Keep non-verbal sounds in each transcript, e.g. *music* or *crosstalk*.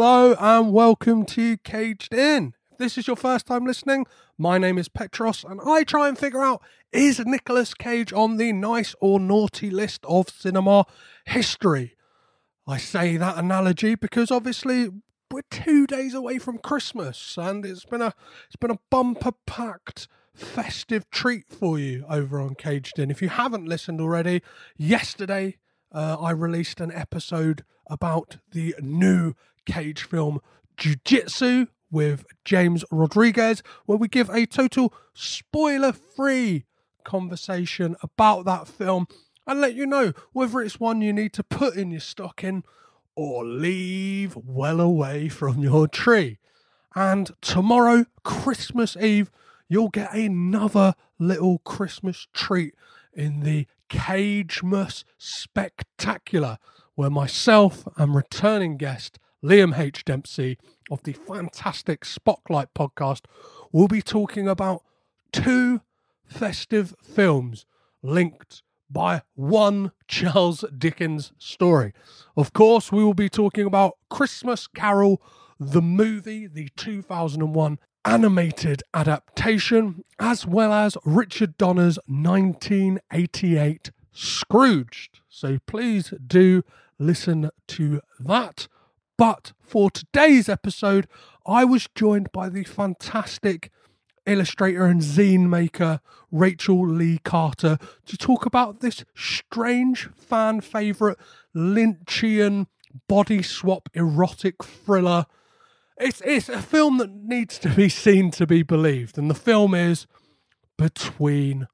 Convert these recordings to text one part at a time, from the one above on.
Hello and welcome to Caged In. If this is your first time listening, my name is Petros and I try and figure out is Nicolas Cage on the nice or naughty list of cinema history? I say that analogy because obviously we're two days away from Christmas and it's been a it's been a bumper packed festive treat for you over on Caged In. If you haven't listened already, yesterday uh, I released an episode about the new Cage film Jiu Jitsu with James Rodriguez, where we give a total spoiler free conversation about that film and let you know whether it's one you need to put in your stocking or leave well away from your tree. And tomorrow, Christmas Eve, you'll get another little Christmas treat in the Cagemas Spectacular, where myself and returning guest Liam H. Dempsey of the fantastic Spotlight podcast will be talking about two festive films linked by one Charles Dickens story. Of course, we will be talking about Christmas Carol, the movie, the 2001 animated adaptation, as well as Richard Donner's 1988 Scrooged. So please do listen to that. But for today's episode, I was joined by the fantastic illustrator and zine maker Raechel Leigh Carter to talk about this strange fan favourite Lynchian body swap erotic thriller. It's it's a film that needs to be seen to be believed, and the film is Between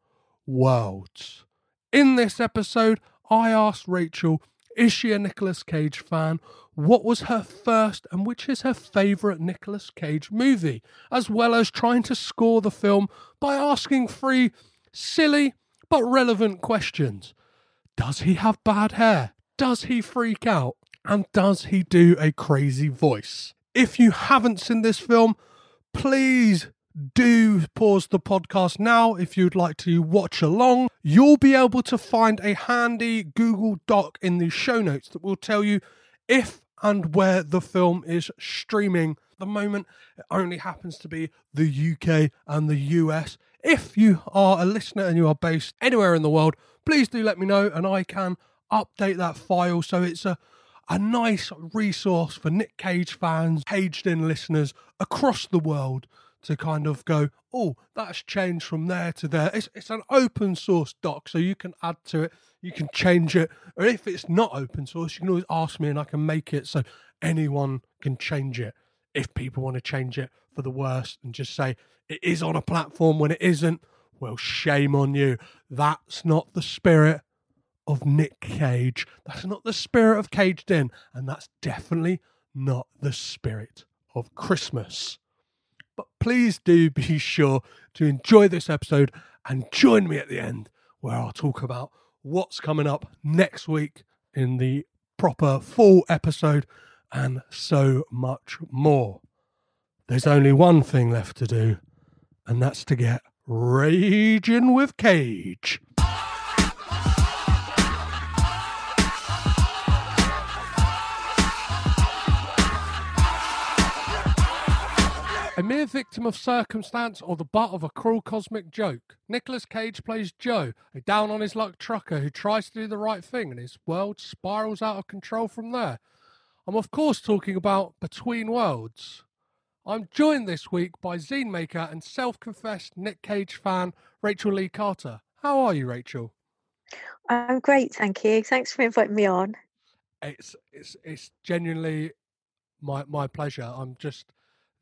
Worlds. In this episode, I asked Raechel, is she a Nicolas Cage fan? What was her first and which is her favourite Nicolas Cage movie? As well as trying to score the film by asking three silly but relevant questions. Does he have bad hair? Does he freak out? And does he do a crazy voice? If you haven't seen this film, please do pause the podcast now if you'd like to watch along. You'll be able to find a handy Google Doc in the show notes that will tell you if and where the film is streaming. The moment, it only happens to be the UK and the US. If you are a listener and you are based anywhere in the world, please do let me know and I can update that file so it's a a nice resource for Nick Cage fans, caged in listeners across the world to kind of go, oh, that's changed from there to there. It's, it's an open source doc, so you can add to it, you can change it. Or if it's not open source, you can always ask me and I can make it so anyone can change it. If people want to change it for the worst and just say it is on a platform when it isn't, well, shame on you. That's not the spirit of Nick Cage. That's not the spirit of Caged In. And that's definitely not the spirit of Christmas. But please do be sure to enjoy this episode and join me at the end where I'll talk about what's coming up next week in the proper full episode and so much more. There's only one thing left to do, and that's to get raging with Cage. A mere victim of circumstance or the butt of a cruel cosmic joke. Nicolas Cage plays Joe, a down on his luck trucker who tries to do the right thing and his world spirals out of control from there. I'm, of course, talking about Between Worlds. I'm joined this week by zine maker and self confessed Nick Cage fan, Raechel Leigh Carter. How are you, Raechel? I'm great, thank you. Thanks for inviting me on. It's it's it's genuinely my my pleasure. I'm just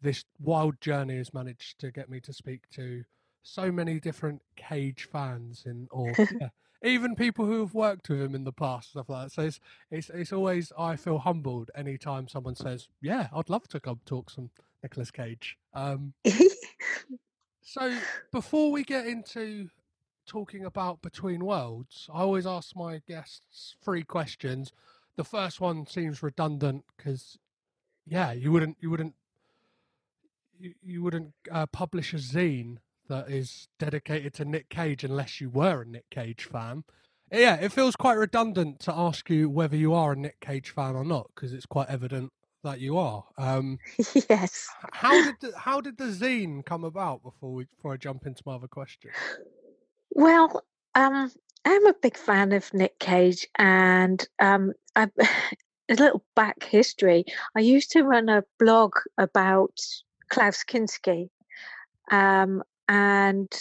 this wild journey has managed to get me to speak to so many different Cage fans in or *laughs* yeah, even people who have worked with him in the past, stuff like that. So it's it's it's always I feel humbled anytime someone says, "Yeah, I'd love to come talk some Nicolas Cage." Um, *laughs* so before we get into talking about Between Worlds, I always ask my guests three questions. The first one seems redundant because, yeah, you wouldn't you wouldn't you, you wouldn't uh, publish a zine that is dedicated to Nick Cage unless you were a Nick Cage fan. Yeah, it feels quite redundant to ask you whether you are a Nick Cage fan or not because it's quite evident that you are. Um, *laughs* yes. How did the, how did the zine come about? Before we before I jump into my other question. Well, um, I'm a big fan of Nick Cage, and um, I, *laughs* a little back history. I used to run a blog about Klaus Kinski, um, and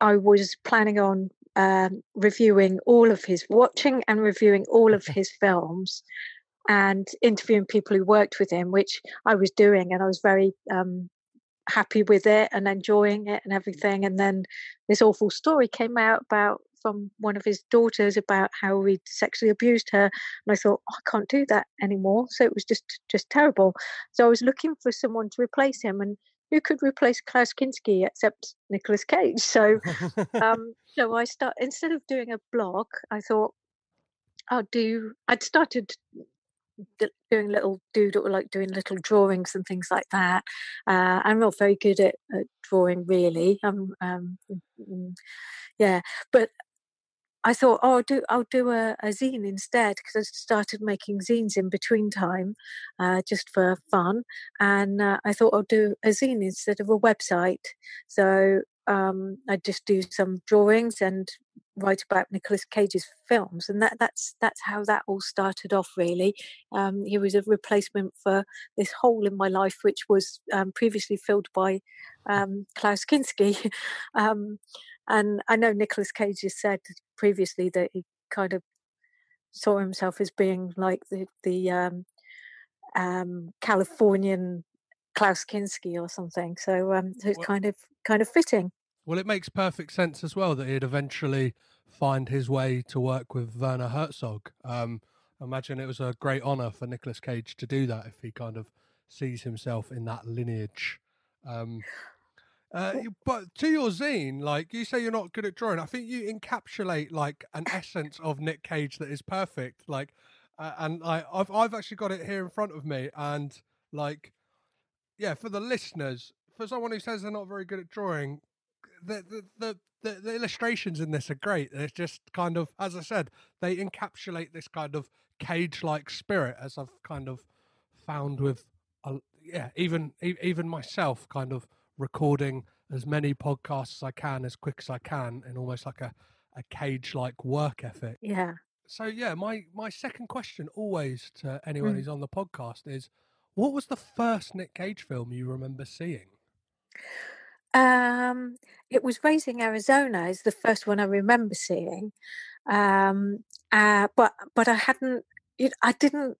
I was planning on um, reviewing all of his watching and reviewing all of his films and interviewing people who worked with him, which I was doing, and I was very um, happy with it and enjoying it and everything. And then this awful story came out about from one of his daughters about how he'd sexually abused her, and I thought oh, I can't do that anymore. So it was just just terrible. So I was looking for someone to replace him, and who could replace Klaus Kinski except Nicolas Cage? So, um, so I start instead of doing a blog, I thought I'll do. I'd started doing little doodle, like doing little drawings and things like that. Uh, I'm not very good at, at drawing, really. Um, um, yeah, but I thought, oh, I'll do I'll do a, a zine instead because I started making zines in between time, uh, just for fun. And uh, I thought I'll do a zine instead of a website. So um, I just do some drawings and write about Nicolas Cage's films, and that that's that's how that all started off. Really, um, he was a replacement for this hole in my life, which was um, previously filled by um, Klaus Kinski. *laughs* And I know Nicolas Cage has said previously that he kind of saw himself as being like the the um, um, Californian Klaus Kinski or something. So, um, so it's well, kind of kind of fitting. Well, it makes perfect sense as well that he'd eventually find his way to work with Werner Herzog. Um, imagine it was a great honor for Nicolas Cage to do that if he kind of sees himself in that lineage. Um, uh, but to your zine, like you say, you're not good at drawing. I think you encapsulate like an essence of Nick Cage that is perfect. Like, uh, and I, I've I've actually got it here in front of me, and like, yeah, for the listeners, for someone who says they're not very good at drawing, the the the, the, the illustrations in this are great. It's just kind of, as I said, they encapsulate this kind of cage-like spirit, as I've kind of found with, uh, yeah, even even myself, kind of recording as many podcasts as I can as quick as I can in almost like a, a cage like work ethic. Yeah. So yeah, my my second question always to anyone mm. who's on the podcast is what was the first Nick Cage film you remember seeing? Um it was Raising Arizona is the first one I remember seeing. Um uh but but I hadn't I didn't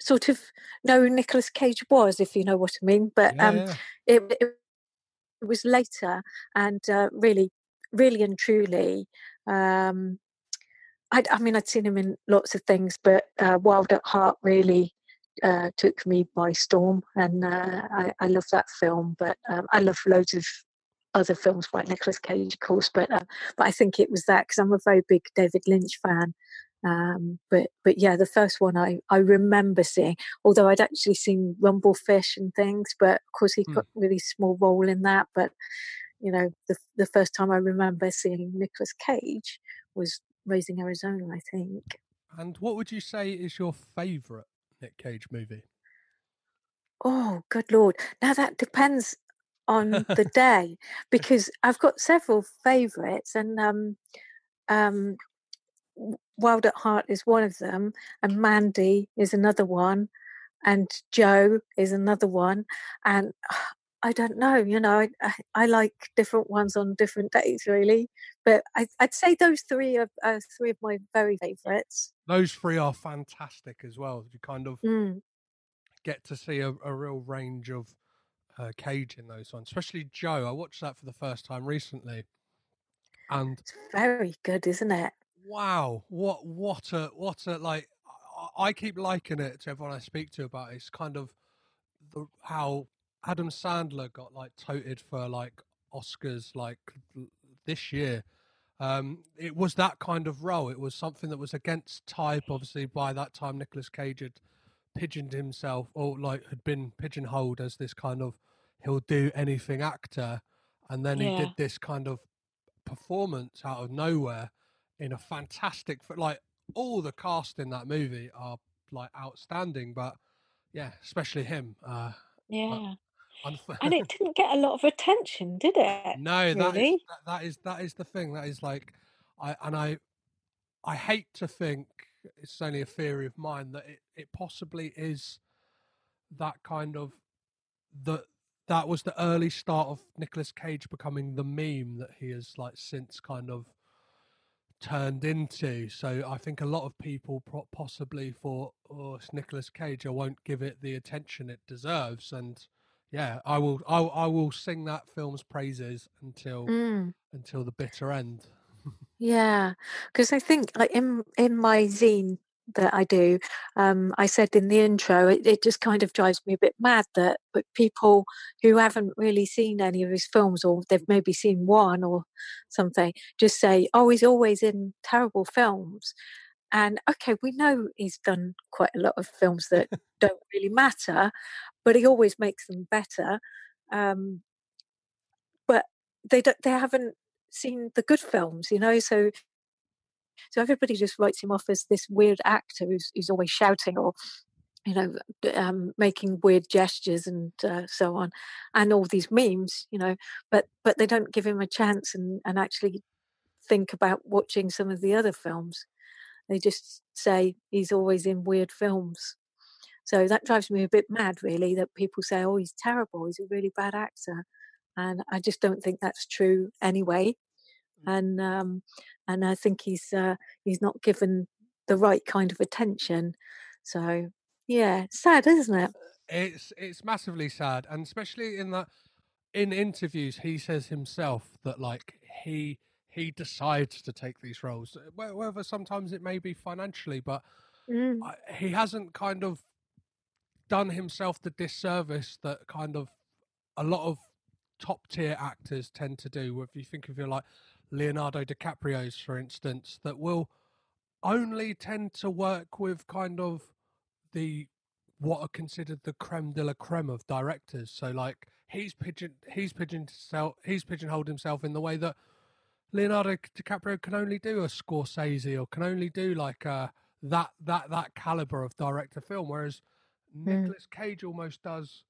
sort of know who Nicolas Cage was, if you know what I mean. But yeah, um, yeah. It, it, it was later and uh, really, really and truly. Um, I, mean, I'd seen him in lots of things, but uh, Wild at Heart really uh, took me by storm, and uh, I, I, love that film. But um, I love loads of other films by Nicolas Cage, of course. But uh, but I think it was that because I'm a very big David Lynch fan, um, but but yeah, the first one I I remember seeing, although I'd actually seen Rumblefish and things, but of course he mm. got a really small role in that. But you know, the the first time I remember seeing Nicolas Cage was Raising Arizona, I think. And what would you say is your favourite Nick Cage movie? Oh, good lord! Now that depends on the *laughs* day because I've got several favourites, and um, um, Wild at Heart is one of them, and Mandy is another one, and Joe is another one, and *sighs* I don't know, you know, I, *sighs* I, like different ones on different *laughs* days, really. But I, would say those three are, are, three of my very favourites. Those three are fantastic as well. You kind of mm. get to see a, a real range of uh, Cage in those ones, especially Joe. I watched that for the first time recently, and it's very good, isn't it? Wow, what what a what a like. I keep likening it to everyone I speak to about it. it's kind of the how Adam Sandler got like toted for like Oscars like this year. Um, it was that kind of role. It was something that was against type. Obviously, by that time, Nicolas Cage had pigeoned himself, or like had been pigeonholed as this kind of he'll do anything actor, and then yeah. he did this kind of performance out of nowhere in a fantastic like all the cast in that movie are like outstanding but yeah, especially him. Uh, Yeah. unf- *laughs* And it didn't get a lot of attention, did it? no, that is, really? that, that is that is the thing. That is like, I and I, I hate to think it's only a theory of mine that it, it possibly is that kind of the that was the early start of Nicolas Cage becoming the meme that he has like since kind of turned into. So I think a lot of people possibly thought, "Oh, it's Nicolas Cage. I won't give it the attention it deserves." And yeah, I will. I, I will sing that film's praises until Mm. until the bitter end. *laughs* Yeah, because I think like in in my zine that I do, um, I said in the intro, it, it just kind of drives me a bit mad that but people who haven't really seen any of his films or they've maybe seen one or something just say, "Oh, he's always in terrible films." And okay, we know he's done quite a lot of films that *laughs* don't really matter, but he always makes them better. Um, but they don't, they haven't seen the good films, you know. So so everybody just writes him off as this weird actor who's who's always shouting or you know um, making weird gestures and uh, so on, and all these memes, you know. But but they don't give him a chance and and actually think about watching some of the other films. They just say he's always in weird films. So that drives me a bit mad, really, that people say, oh, he's terrible, he's a really bad actor. And I just don't think that's true anyway. And um, and I think he's uh, he's not given the right kind of attention. So yeah, sad, isn't it? It's it's massively sad, and especially in that in interviews he says himself that like he he decides to take these roles, wh- whether sometimes it may be financially, but Mm, he hasn't kind of done himself the disservice that kind of a lot of top tier actors tend to do. If you think of your like Leonardo DiCaprio's, for instance, that will only tend to work with kind of the what are considered the creme de la creme of directors. So like he's pigeon he's pigeon he's pigeonholed himself in the way that Leonardo DiCaprio can only do a Scorsese or can only do like a that that that caliber of director film, whereas mm, Nicolas Cage almost does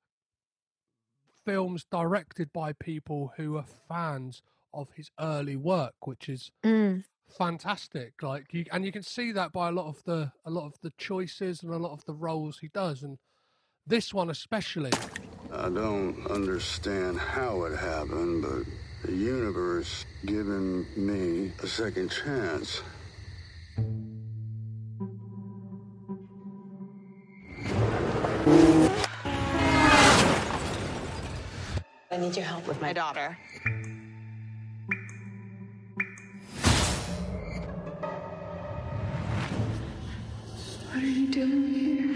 films directed by people who are fans of his early work, which is mm, fantastic. Like you, and you can see that by a lot of the a lot of the choices and a lot of the roles he does, and this one especially. I don't understand how it happened, but the universe giving me a second chance. I need your help with my daughter. What are you doing here?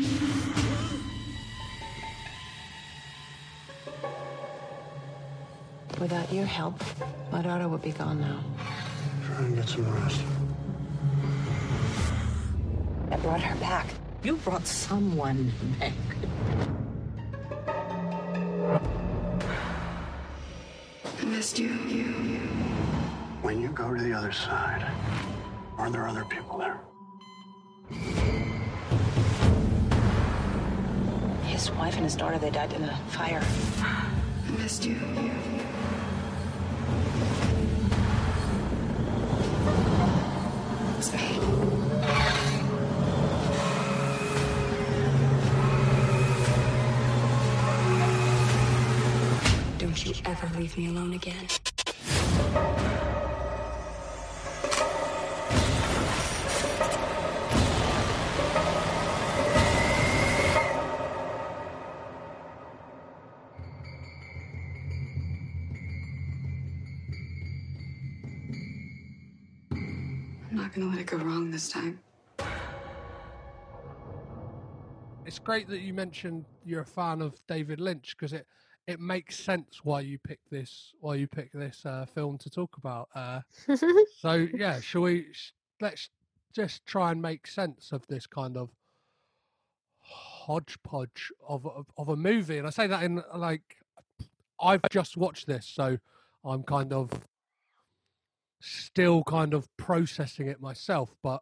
Without your help, my daughter would be gone now. Try and get some rest. I brought her back. You brought someone back. I missed you. you. When you go to the other side, are there other people there? His wife and his daughter, they died in a fire. I missed you. Don't you ever leave me alone again. I'm not gonna let it go wrong this time. It's great that you mentioned you're a fan of David Lynch because it it makes sense why you pick this why you pick this uh, film to talk about. Uh, *laughs* so yeah, shall we? sh- Let's just try and make sense of this kind of hodgepodge of of, of a movie, and I say that in like I've just watched this, so I'm kind of still kind of processing it myself. But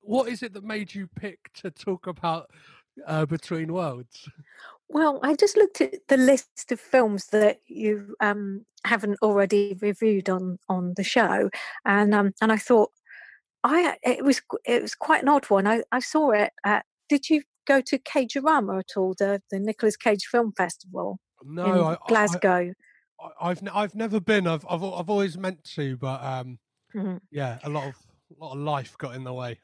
what is it that made you pick to talk about uh, between worlds. Well, I just looked at the list of films that you um, haven't already reviewed on on the show, and um, and I thought I it was it was quite an odd one. I, I saw it at. Did you go to Cagerama at all? The the Nicolas Cage Film Festival No, in I, I, Glasgow. I've I've never been. I've I've I've always meant to, but um, Mhm. yeah, a lot of a lot of life got in the way.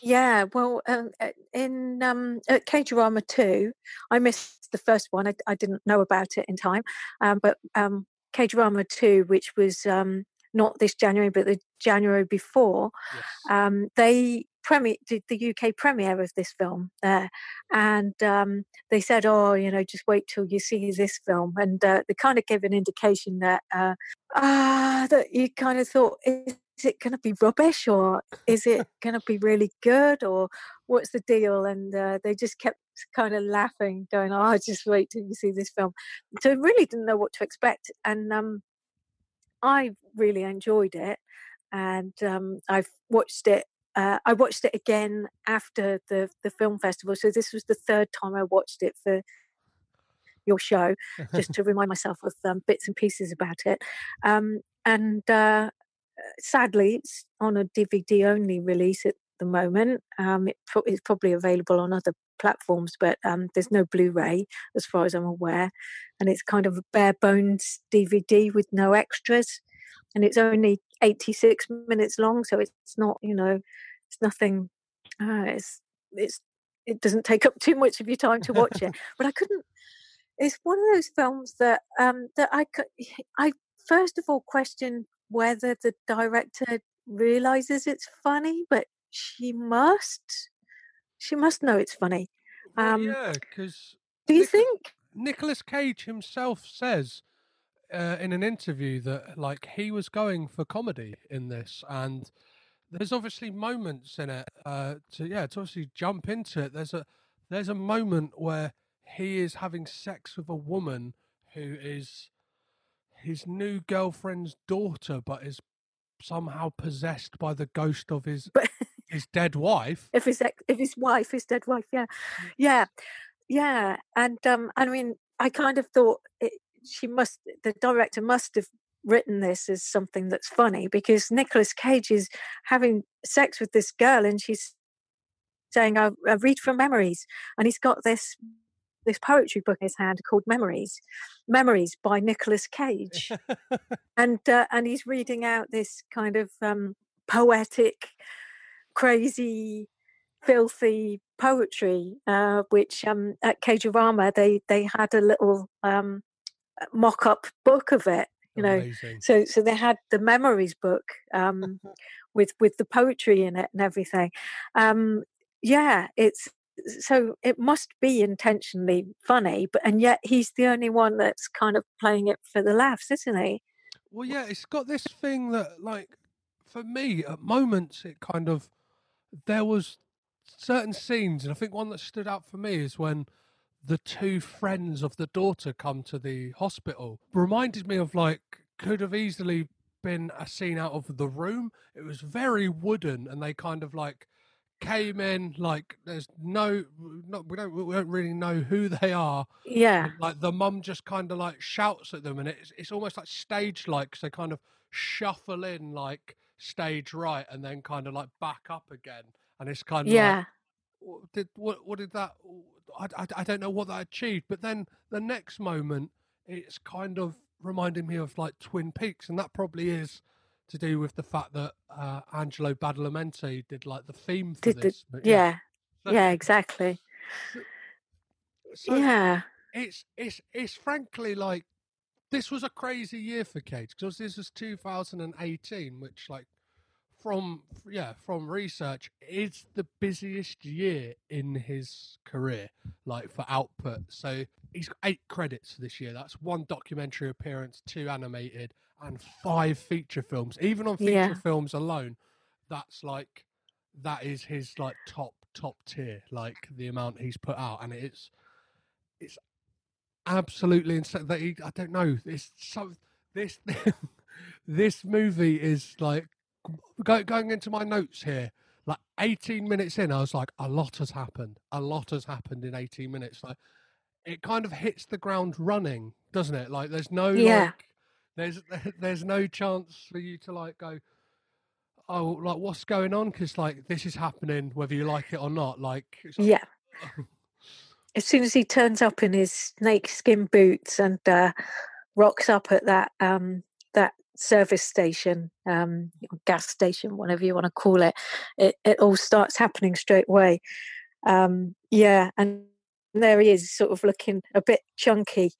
Yeah, well, um, uh, in um, at Cagerama 2, I missed the first one. I, I didn't know about it in time. Um, but um, Cagerama 2, which was um, not this January, but the January before, yes. um, they premiere did the UK premiere of this film there, and um, they said, "Oh, you know, just wait till you see this film," and uh, they kind of gave an indication that uh, ah, that you kind of thought, "Is it going to be rubbish, or is it *laughs* going to be really good, or what's the deal?" And uh, they just kept kind of laughing, going, "Oh, just wait till you see this film." So I really didn't know what to expect, and um, I really enjoyed it, and um, I've watched it. Uh, I watched it again after the the film festival, so this was the third time I watched it for your show, just *laughs* to remind myself of um, bits and pieces about it. Um, and uh, sadly, it's on a DVD only release at the moment. Um, it pro- it's probably available on other platforms, but um, there's no Blu-ray as far as I'm aware, and it's kind of a bare bones DVD with no extras, and it's only 86 minutes long, so it's not you know, it's nothing. Uh, it's it's it doesn't take up too much of your time to watch it, *laughs* but I couldn't. It's one of those films that um that I could *sighs* I first of all question whether the director realizes it's funny, but she must. She must know it's funny. Um, yeah, because Do you Nicola- think? Nicolas Cage himself says uh, in an interview that like he was going for comedy in this, and there's obviously moments in it uh, to yeah to obviously jump into it. There's a there's a moment where he is having sex with a woman who is his new girlfriend's daughter, but is somehow possessed by the ghost of his his dead wife. if his ex, if his wife, his dead wife, yeah, yeah, yeah, and um, I mean, I kind of thought it, she must, the director must have written this as something that's funny because Nicolas Cage is having sex with this girl and she's saying, "I, I read from memories," and he's got this this poetry book in his hand called Memories, Memories by Nicolas Cage, *laughs* and uh, and he's reading out this kind of um, poetic, crazy, filthy poetry, uh, which um, at Cagerama they they had a little um, mock up book of it, you know. Amazing. So so they had the memories book um, *laughs* with with the poetry in it and everything. Um, yeah, it's so it must be intentionally funny, but and yet he's the only one that's kind of playing it for the laughs, isn't he? Well, yeah, it's got this thing that, like, for me, at moments, it kind of there was certain scenes, and I think one that stood out for me is when the two friends of the daughter come to the hospital. Reminded me of like could have easily been a scene out of the room. It was very wooden, and they kind of like came in like there's no, not, we don't we don't really know who *laughs* they are. Yeah, like the mum just kind of like shouts at them, and it's it's almost like stage like 'cause they kind of shuffle in like stage right, and then kind of like back up again, and it's kind of like, yeah, "What did what what did that? I, I, I don't know what that achieved, but then the next moment, it's kind of reminding me of like Twin Peaks, and that probably is to do with the fact that uh, Angelo Badalamenti did like the theme for did this. yeah, So- yeah, exactly. so- Yeah, it's it's it's frankly like this was a crazy year for Cage because this was 2018, which like from yeah from research is the busiest year in his career, like for output. So he's got eight credits for this year. That's one documentary appearance, two animated, and five feature films. Even on feature Yeah. films alone, that's like that is his like top top tier, like the amount he's put out, and it's it's absolutely insane. That he, I don't know. It's so this *laughs* this movie is like go, going into my notes here. like 18 minutes in, I was like, a lot has happened. A lot has happened in 18 minutes. Like it kind of hits the ground running, doesn't it? Like there's no Yeah. like there's *laughs* there's no chance for you to like go oh like what's going on because like this is happening whether you like it or not like it's like, Yeah. *laughs* Oh, As soon as he turns up in his snake skin boots and uh, rocks up at that um, that service station, um, gas station, whatever you want to call it, it, it all starts happening straight away. Um, yeah, and there he is, sort of looking a bit chunky,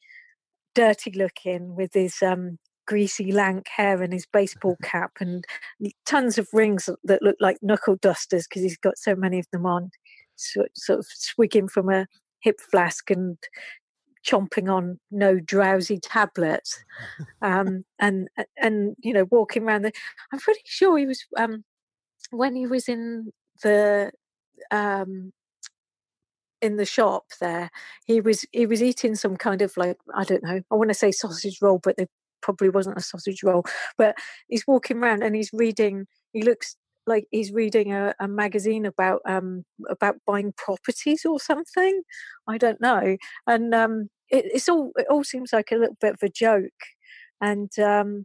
dirty looking, with his um, greasy lank hair and his baseball cap and tons of rings that look like knuckle dusters because he's got so many of them on. So, sort of swigging from a hip flask and chomping on no drowsy tablets um *laughs* and and you know walking around the i'm pretty sure he was um when he was in the um in the shop there he was he was eating some kind of like i don't know i want to say sausage roll but there probably wasn't a sausage roll but he's walking around and he's reading he looks like he's reading a, a magazine about um about buying properties or something? I don't know. And um it, it's all it all seems like a little bit of a joke. And um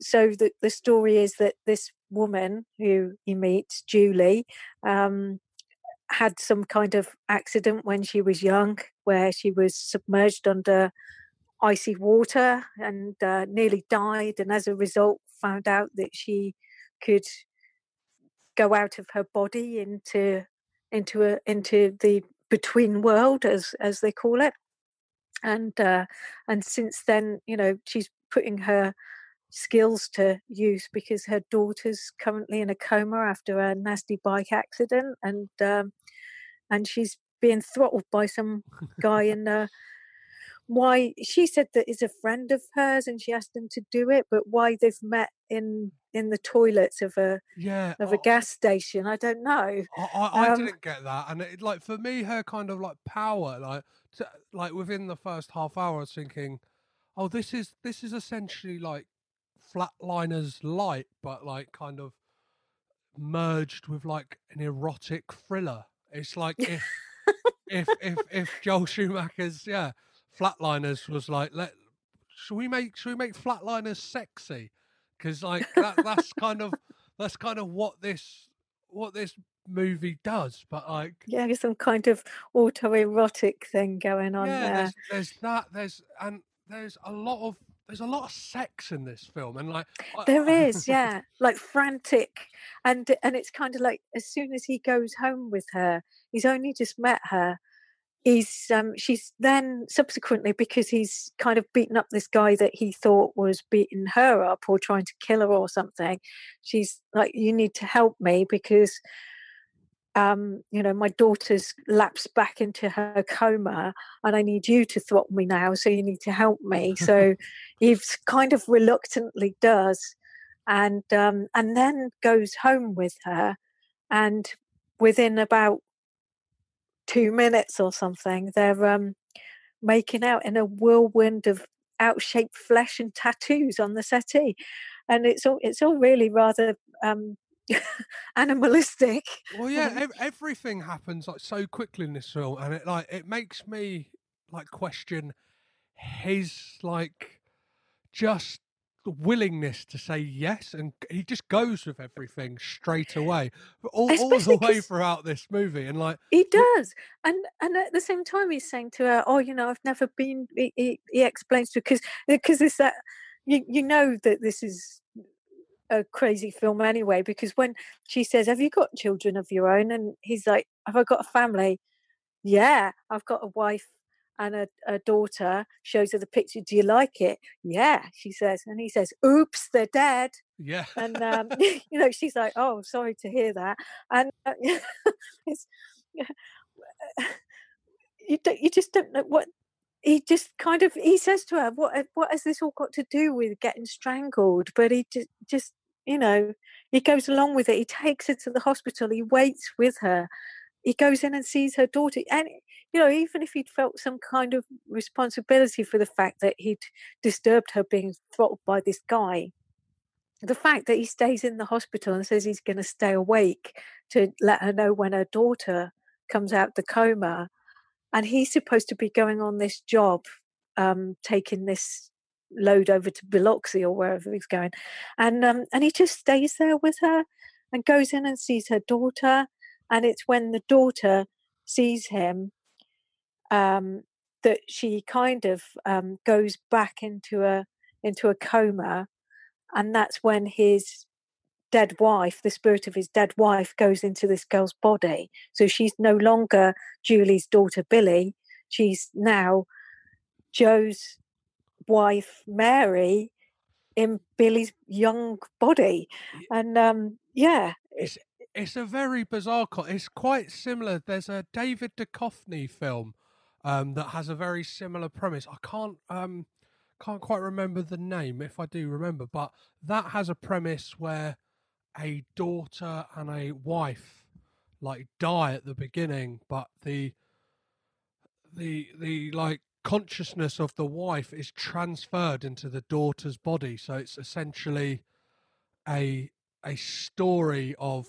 so the the story is that this woman who he meets julie um had some kind of accident when she was young where she was submerged under icy water and uh, nearly died. And as a result found out that she could go out of her body into into a into the between world as as they call it. And uh and since then you know she's putting her skills to use because her daughter's currently in a coma after a nasty bike accident and um and she's being throttled by some guy *laughs* in uh why she said that is a friend of hers and she asked him to do it but why they've met in in the toilets of a yeah of a I- gas station i don't know I, I, I Um, didn't get that, and it, like for me, her kind of like power, like to, like within the first half hour, I was thinking, oh, this is this is essentially like Flatliner's light, but like kind of merged with like an erotic thriller. It's like *laughs* if if if if Joel Schumacher's yeah Flatliners was like let should we make should we make Flatliners sexy? Because like that that's kind of that's kind of what this what this movie does. But like yeah there's some kind of autoerotic thing going on yeah, there there's there's that there's and there's a lot of there's a lot of sex in this film, and like There I- is, *laughs* yeah, like frantic, and and it's kind of like as soon as he goes home with her, he's only just met her. He's um, she's then subsequently because he's kind of beaten up this guy that he thought was beating her up or trying to kill her or something. She's like, you need to help me because um, you know, my daughter's lapsed back into her coma and I need you to throttle me now, so you need to help me. So *laughs* he kind of reluctantly does and um, and then goes home with her and within about two minutes or something, they're um, making out in a whirlwind of out-shaped flesh and tattoos on the settee. And it's all it's all really rather um, *laughs* animalistic. Well, yeah, ev- everything happens like so quickly in this film, and it like it makes me like question his like just willingness to say yes, and he just goes with everything straight away, all, all the way throughout this movie, and like He does, and and at the same time, he's saying to her, "Oh, you know, I've never been." He, he, he explains to because because it's that you you know that this is a crazy film anyway. Because when she says, "Have you got children of your own?" and he's like, "Have I got a family?" Yeah, I've got a wife and a, a daughter. Shows her the picture. Do you like it? Yeah, she says, and he says, "Oops, they're dead." yeah, and um, *laughs* *laughs* you know she's like oh sorry to hear that and uh, *laughs* it's you don't, you just don't know what he just kind of he says to her what what has this all got to do with getting strangled but he just just you know he goes along with it he takes her to the hospital he waits with her he goes in and sees her daughter and you know even if he'd felt some kind of responsibility for the fact that he'd disturbed her being throttled by this guy the fact that he stays in the hospital and says he's going to stay awake to let her know when her daughter comes out the coma, and he's supposed to be going on this job, um, taking this load over to Biloxi or wherever he's going, and um, and he just stays there with her and goes in and sees her daughter, and it's when the daughter sees him um, that she kind of um, goes back into a into a coma, and that's when his dead wife, the spirit of his dead wife, goes into this girl's body. So she's no longer Julie's daughter Billy. She's now Joe's wife Mary in Billy's young body, and um, yeah, It's it's a very bizarre. Co- it's quite similar. There's a David Duchovny film um, that has a very similar premise. I can't um, can't quite remember the name if I do remember, but that has a premise where a daughter and a wife like die at the beginning, but the the the like consciousness of the wife is transferred into the daughter's body. So it's essentially a a story of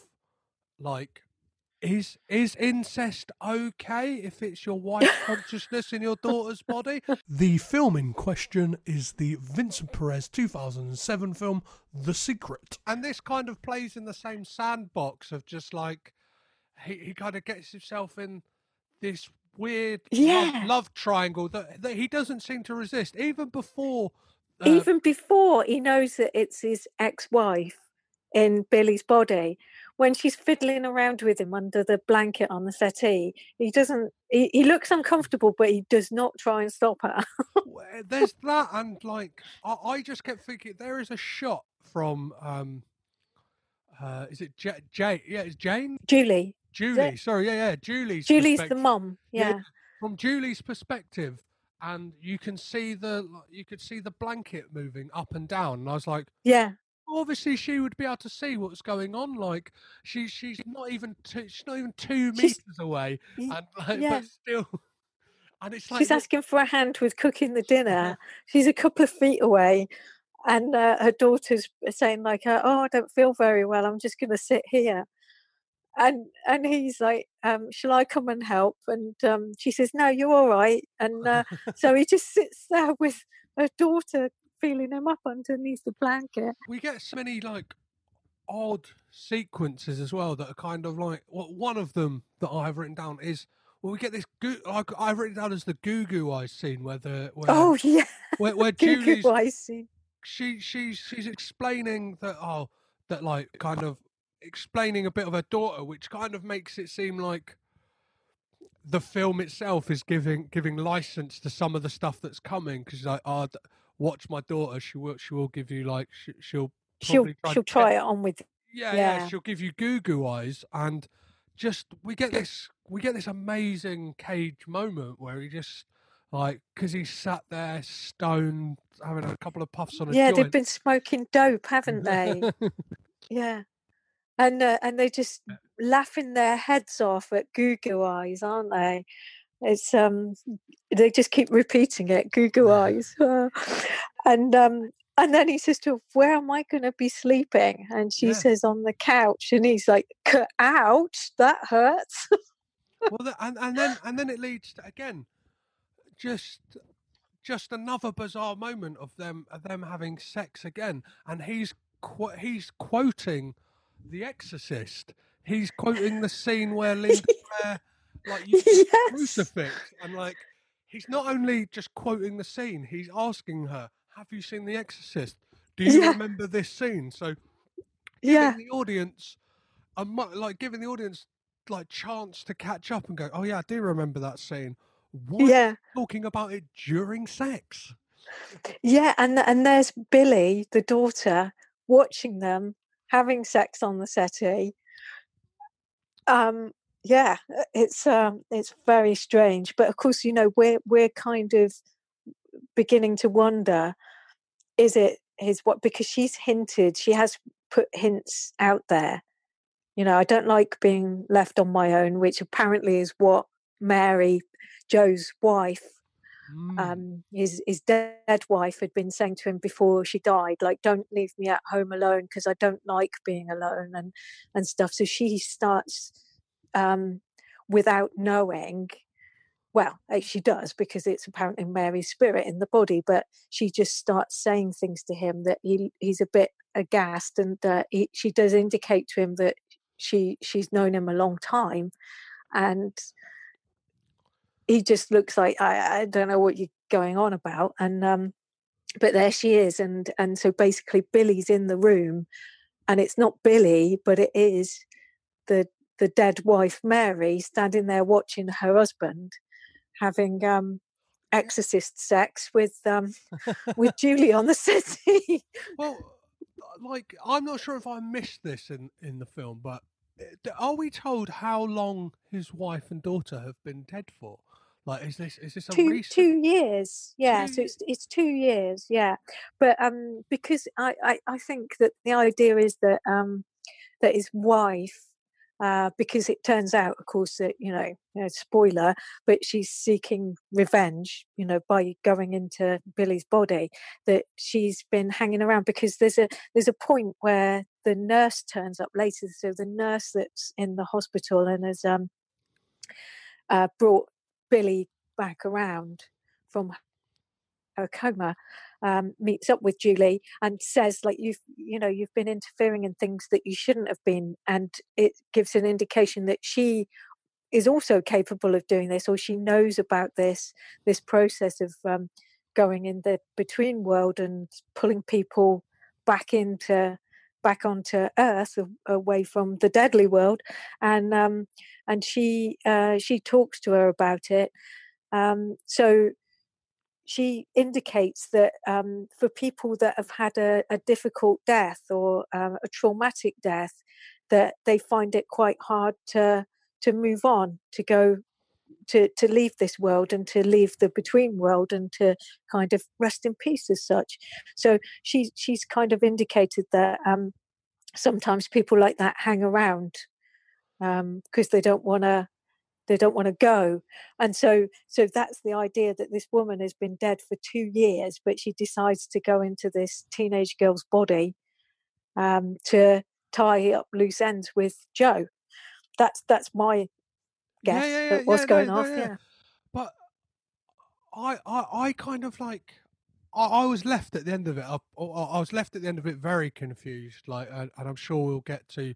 like is is incest okay if it's your *laughs* wife's consciousness in your daughter's body? The film in question is the Vincent Perez 2007 film The Secret. And this kind of plays in the same sandbox of just like he, he kind of gets himself in this weird Yeah. love, love triangle that, that he doesn't seem to resist even before uh, even before he knows that it's his ex-wife in Billy's body, when she's fiddling around with him under the blanket on the settee, he doesn't. He, he looks uncomfortable, but he does not try and stop her. Well, there's that and like I, I just kept thinking there is a shot from um uh is it J- Jane yeah it's Jane Julie, Julie sorry yeah yeah Julie's Julie's the mum. Yeah. Yeah, from Julie's perspective and you can see the you could see the blanket moving up and down and I was like yeah, obviously she would be able to see what's going on like she she's not even two, she's not even 2 She's- meters away and like, yeah. but still *laughs* and it's like she's asking for a hand with cooking the dinner. She's a couple of feet away, and uh, her daughter's saying like, uh, "Oh, I don't feel very well. I'm just going to sit here." And and he's like, um, "Shall I come and help?" And um, she says, "No, you're all right." And uh, so he just sits there with her daughter, feeling him up underneath the blanket. we get so many like odd sequences as well that are kind of like well, one of them that I have written down is well we get this goo I, I've written down as the goo goo eyes scene where the where, Oh *laughs* yeah, where, where Goo Julie's goo eyes scene. she she's she's explaining that oh that like kind of explaining a bit of her daughter which kind of makes it seem like the film itself is giving giving license to some of the stuff that's coming because like oh watch my daughter she will she will give you like she, she'll She'll try she'll try it on with. yeah, yeah, Yeah. she'll give you goo goo eyes, and just we get this we get this amazing cage moment where he just like because he sat there stoned having a couple of puffs on Yeah, they've been smoking dope, haven't they? *laughs* Yeah. And uh, and they just laughing their heads off at Goo Goo Eyes, aren't they? It's um they just keep repeating it, Goo Goo Eyes. Uh, and um and then he says to her, Where am I gonna be sleeping? And she Yeah. says on the couch and he's like, "C- ouch, that hurts. well, the, and and then and then it leads to again just just another bizarre moment of them of them having sex again, and he's qu- he's quoting The Exorcist. He's quoting the scene where Linda *laughs* like *laughs* a Yes. crucifix, and like he's not only just quoting the scene, he's asking her, "Have you seen The Exorcist? Do you Yeah. remember this scene?" So giving yeah. the audience a mu- like giving the audience like chance to catch up and go, "Oh yeah, I do remember that scene." Why you Yeah. talking about it during sex? Yeah, and and there's Billy, the daughter, watching them having sex on the settee. Um, yeah, uh, it's um, it's very strange, but of course, you know, we're we're kind of beginning to wonder: is it his what? Because she's hinted, she has put hints out there. You know, I don't like being left on my own, which apparently is what Mary, Joe's wife, Mm. um, his his dead wife had been saying to him before she died, like, "Don't leave me at home alone because I don't like being alone," and and stuff. So she starts um, without knowing. Well, eh, she does because it's apparently Mary's spirit in the body, but she just starts saying things to him that he he's a bit aghast, and uh, he, she does indicate to him that she she's known him a long time, and he just looks like I, I don't know what you're going on about and um but there she is and and so basically billy's in the room and it's not billy but it is the the dead wife mary standing there watching her husband having um exorcist sex with um with *laughs* julie on the settee Well, like I'm not sure if I missed this in in the film, but uh, are we told how long his wife and daughter have been dead for? Like, is this is this a two recent? two years yeah Two so it's it's two years yeah but um because I, I i think that the idea is that um that his wife uh because it turns out of course that you know, you know spoiler but she's seeking revenge you know by going into billy's body that she's been hanging around because there's a there's a point where the nurse turns up later. So the nurse that's in the hospital and has um uh, brought Billy back around from her coma, um, meets up with Julie and says, like, you've, you know, you've been interfering in things that you shouldn't have been. And it gives an indication that she is also capable of doing this or she knows about this, this process of um, going in the between world and pulling people back into back onto earth away from the deadly world and um and she uh she talks to her about it um so she indicates that um, for people that have had a, a difficult death or um, a traumatic death, that they find it quite hard to to move on, to go to to leave this world and to leave the between world and to kind of rest in peace as such. So she she's kind of indicated that um, sometimes people like that hang around because they don't want to they don't want to go and so so that's the idea that this woman has been dead for two years but she decides to go into this teenage girl's body um, to tie up loose ends with joe that's that's my guess yeah, at yeah, what's yeah, no, going no, off yeah. yeah But I, I, I kind of like. I, I was left at the end of it. I, I I was left at the end of it very confused. Like, and, and I'm sure we'll get to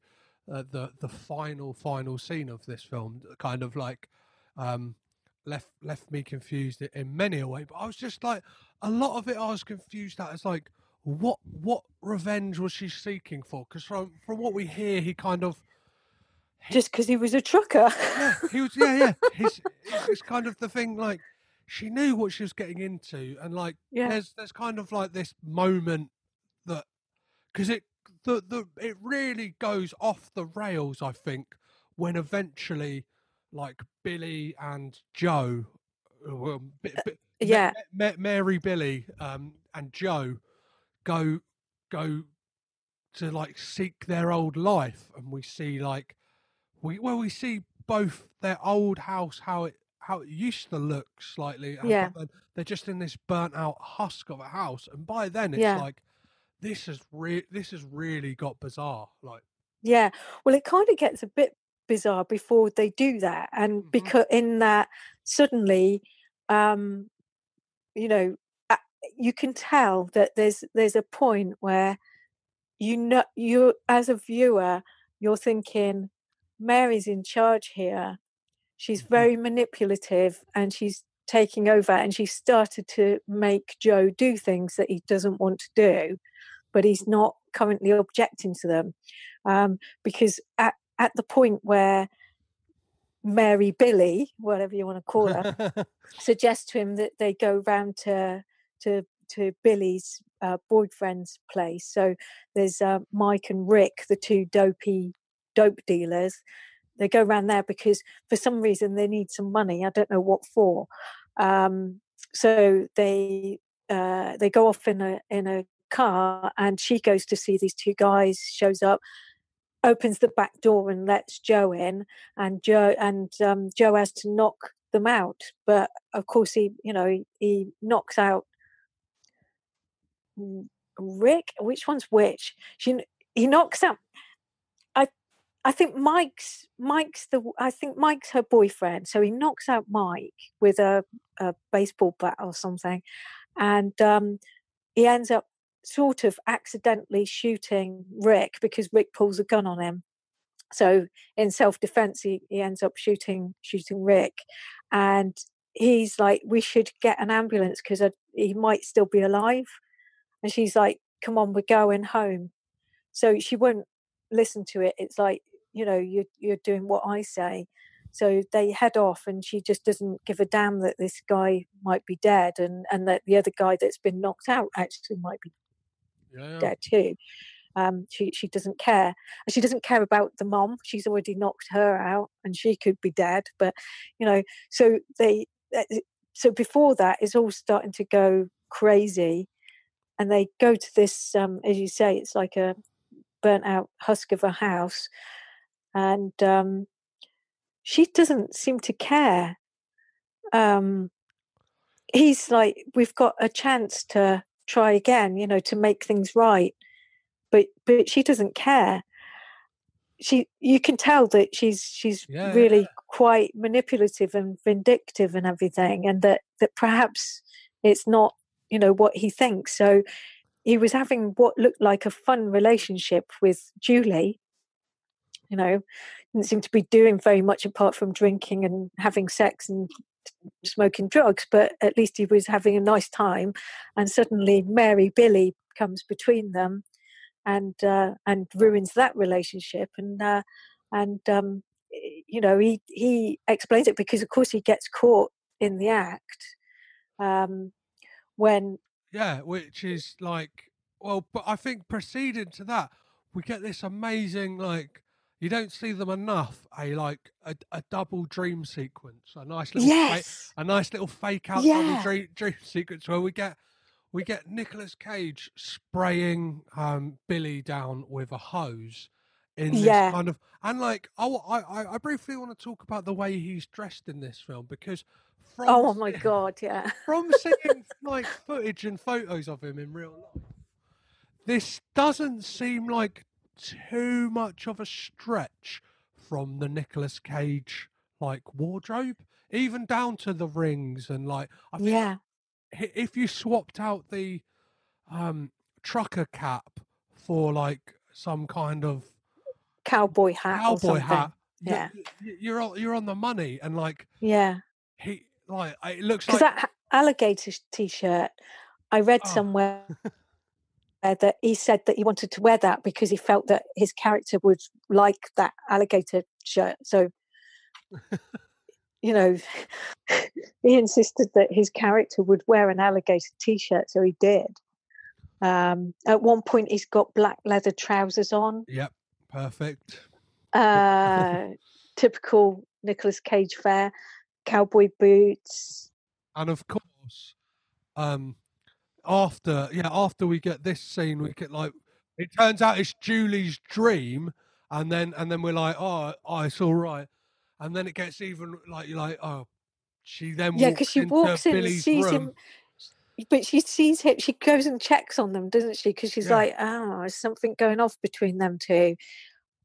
uh, the the final final scene of this film. Kind of like, um, left left me confused in many a way. But I was just like, a lot of it I was confused at. It's like, what what revenge was she seeking for? Because from from what we hear, he kind of just because he was a trucker yeah, he was. Yeah, yeah. His, it's kind of the thing. Like she knew what she was getting into, and like Yeah. there's there's kind of like this moment that because it the the it really goes off the rails. I think when eventually like Billy and Joe, uh, well, bi- bi- Ma- yeah Ma- Mary, Billy, um, and Joe go go to like seek their old life, and we see like we well we see both their old house how it how it used to look slightly, Yeah. they're just in this burnt out husk of a house, and by then it's Yeah. like this has re- this has really got bizarre. Like Yeah, well, it kind of gets a bit bizarre before they do that, and Mhm. because in that suddenly, um, you know, you can tell that there's there's a point where you know you as a viewer you're thinking Mary's in charge here. She's Mhm. very manipulative and she's taking over and she started to make Joe do things that he doesn't want to do, but he's not currently objecting to them. Um, because at, at the point where Mary Billy, whatever you want to call her, *laughs* suggests to him that they go round to to to Billy's uh, boyfriend's place. So there's uh, Mike and Rick, the two dopey dope dealers. They go round there because for some reason they need some money. I don't know what for. Um, so they uh, they go off in a in a car, and she goes to see these two guys. Shows up, opens the back door and lets Joe in, and Joe and um, Joe has to knock them out. But of course, he, you know, he, he knocks out Rick. Which one's which? She, he knocks out. I, I think Mike's Mike's the. I think Mike's her boyfriend. So he knocks out Mike with a, a baseball bat or something, and um, he ends up sort of accidentally shooting Rick because Rick pulls a gun on him. So in self-defense, he, he ends up shooting shooting Rick, and he's like, "We should get an ambulance because he might still be alive." And she's like, "Come on, we're going home." So she won't listen to it. It's like, you know, you're you're doing what I say. So they head off, and she just doesn't give a damn that this guy might be dead, and and that the other guy that's been knocked out actually might be Yeah, dead too. Um, she she doesn't care, she doesn't care about the mom. She's already knocked her out, and she could be dead. But you know, so they uh, so before that, it's all starting to go crazy, and they go to this, um, as you say, it's like a burnt out husk of a house, and um, she doesn't seem to care. Um, he's like, we've got a chance to try again, you know, to make things right but but she doesn't care. She you can tell that she's she's Yeah, really quite manipulative and vindictive and everything and that that perhaps it's not you know what he thinks. So he was having what looked like a fun relationship with Julie you know didn't seem to be doing very much apart from drinking and having sex and smoking drugs but at least he was having a nice time and suddenly Mary Billy comes between them and uh, and ruins that relationship and uh, and um, you know he he explains it because of course he gets caught in the act um, when Yeah, which is like, well, but I think preceding to that, we get this amazing, like, you don't see them enough, a like a, a double dream sequence, a nice little, fa- yes. a nice little fake out double dream, dream *laughs* sequence where we get we get Nicolas Cage spraying um, Billy down with a hose in this Yeah. kind of and like I, wa- I I- briefly want to talk about the way he's dressed in this film because from oh my se- god yeah. from seeing like footage and photos of him in real life, this doesn't seem like too much of a stretch from the Nicolas Cage like wardrobe, even down to the rings and like I think yeah if you swapped out the um trucker cap for like some kind of cowboy hat cowboy hat, Yeah. you're on, you're on the money and like yeah he like it looks like that alligator t-shirt i read Oh. somewhere that he said that he wanted to wear that because he felt that his character would like that alligator shirt. So you know *laughs* he insisted that his character would wear an alligator t-shirt so he did. Um, at one point he's got black leather trousers on. Yep, perfect. uh, *laughs* typical Nicolas Cage fare cowboy boots. And of course, um, after yeah, after we get this scene, we get like it turns out it's Julie's dream, and then and then we're like, oh, oh it's all right, and then it gets even like you're like, oh, she then yeah because she walks in and Billy's sees room. him but she sees him she goes and checks on them doesn't she? Because she's Yeah. like oh there's something going off between them two?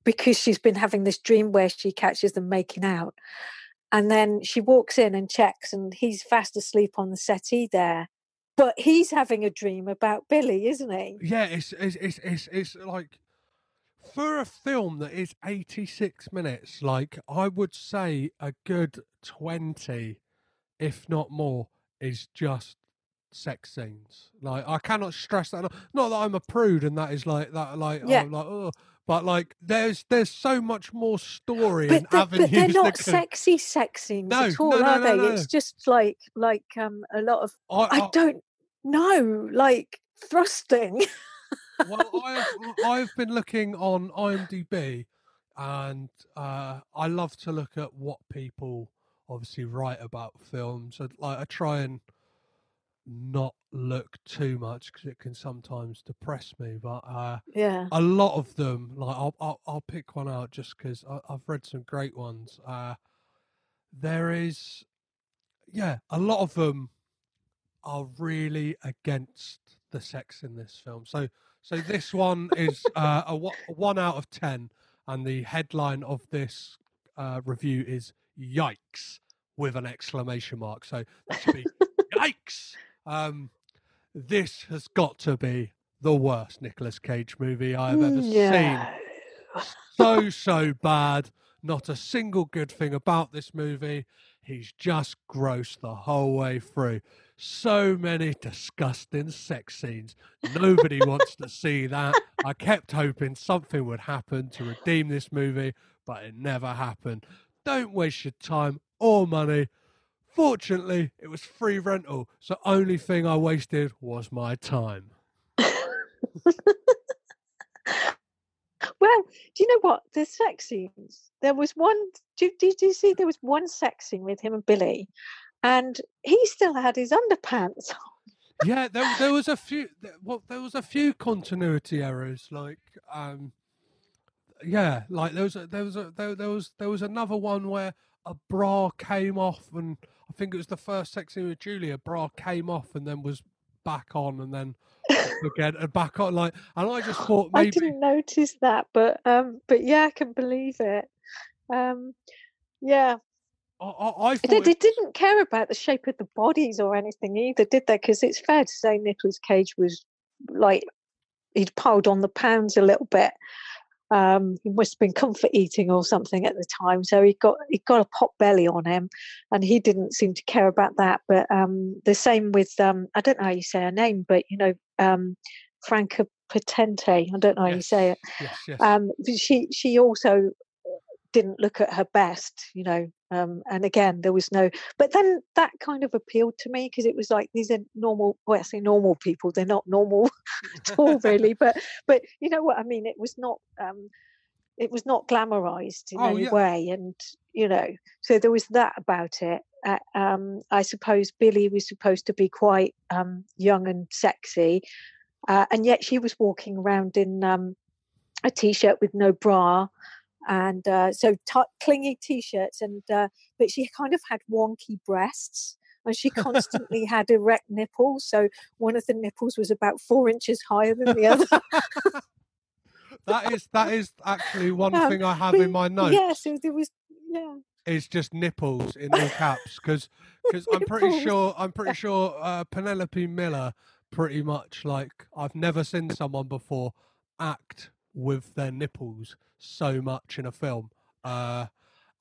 Because she's been having this dream where she catches them making out. And then she walks in and checks and he's fast asleep on the settee there but he's having a dream about billy isn't he Yeah, it's it's it's it's, it's like for a film that is 86 minutes, like I would say a good 20, if not more, is just sex scenes. Like I cannot stress that. enough. Not that I'm a prude and that is like that. Like Yeah. I'm like oh, but like there's there's so much more story but, and the- avenues. but they're *laughs* not can- sexy sex scenes No, at all no, no, are they it's just like like um a lot of I, i I- don't know like thrusting *laughs* well, I've I've been looking on IMDb, and uh, I love to look at what people obviously write about films. Like I try and not look too much because it can sometimes depress me. But uh, yeah a lot of them, like I'll I'll, I'll pick one out just because I've read some great ones. Uh, there is yeah, a lot of them are really against the sex in this film. So, so this one is uh, a, a one out of ten, and the headline of this uh, review is "Yikes!" with an exclamation mark. So that should be "Yikes!" Um, this has got to be the worst Nicolas Cage movie I have ever seen. So so bad. Not a single good thing about this movie. He's just gross the whole way through. So many disgusting sex scenes. Nobody wants to see that. I kept hoping something would happen to redeem this movie, but it never happened. Don't waste your time or money. Fortunately, it was free rental, so only thing I wasted was my time. *laughs* Well, do you know what? The sex scenes. There was one. Did, did you see there was one sex scene with him and Billy, and he still had his underpants. on. yeah, there, there was a few. Well, there was a few continuity errors. Like, um, yeah, like there was a, there was a there, there was there was another one where a bra came off, and I think it was the first sex scene with Julia. Bra came off and then was back on, and then *laughs* again and back on. Like, and I just thought I didn't notice that, but um, but yeah, I can believe it. Um, yeah, I, I, I they, didn't care about the shape of the bodies or anything either, did they? Because it's fair to say Nicolas Cage was like he'd piled on the pounds a little bit. Um, he must have been comfort eating or something at the time, so he got he got a pot belly on him, and he didn't seem to care about that. But um, the same with um, I don't know how you say her name, but you know um, Franka Potente. I don't know how you say it Yes, yes. um she she also didn't look at her best you know um and again there was no but then that kind of appealed to me because it was like these are normal well i say normal people they're not normal *laughs* at all really *laughs* but but you know what i mean it was not um it was not glamorized in Oh, any yeah. way and you know so there was that about it uh, um i suppose billy was supposed to be quite um young and sexy uh, and yet she was walking around in um a t-shirt with no bra and uh, so t- clingy t-shirts and uh, but she kind of had wonky breasts and she constantly *laughs* had erect nipples so one of the nipples was about four inches higher than the other. That is that is actually *laughs* one Um, thing I have but in *laughs* my notes. yeah so there was yeah. Is just nipples in all caps because because I'm pretty sure I'm pretty sure uh, Penelope Miller pretty much like I've never seen someone before act with their nipples so much in a film. Uh,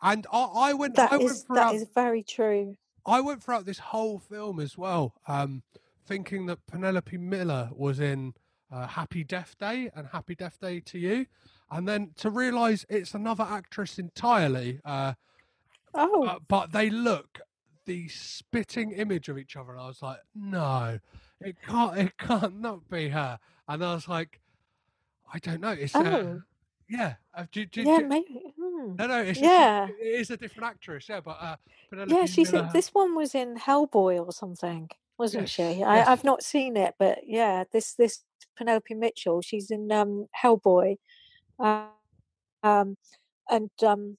and I, I went that I went is throughout that is very true I went throughout this whole film as well, um, thinking that Penelope Miller was in uh, Happy Death Day and Happy Death Day 2U, and then to realise it's another actress entirely. Uh, oh uh, but they look the spitting image of each other, and I was like, no, it can't, it can't not be her. And I was like, I don't know. It's uh, Oh. Yeah, uh, do, do, yeah do- maybe hmm. no, no, it's Yeah. just, it is a different actress, yeah. But uh, Penelope yeah she's Miller, this one was in hellboy or something wasn't Yes, she yes. I, i've not seen it but yeah this this penelope mitchell she's in um hellboy uh, um and um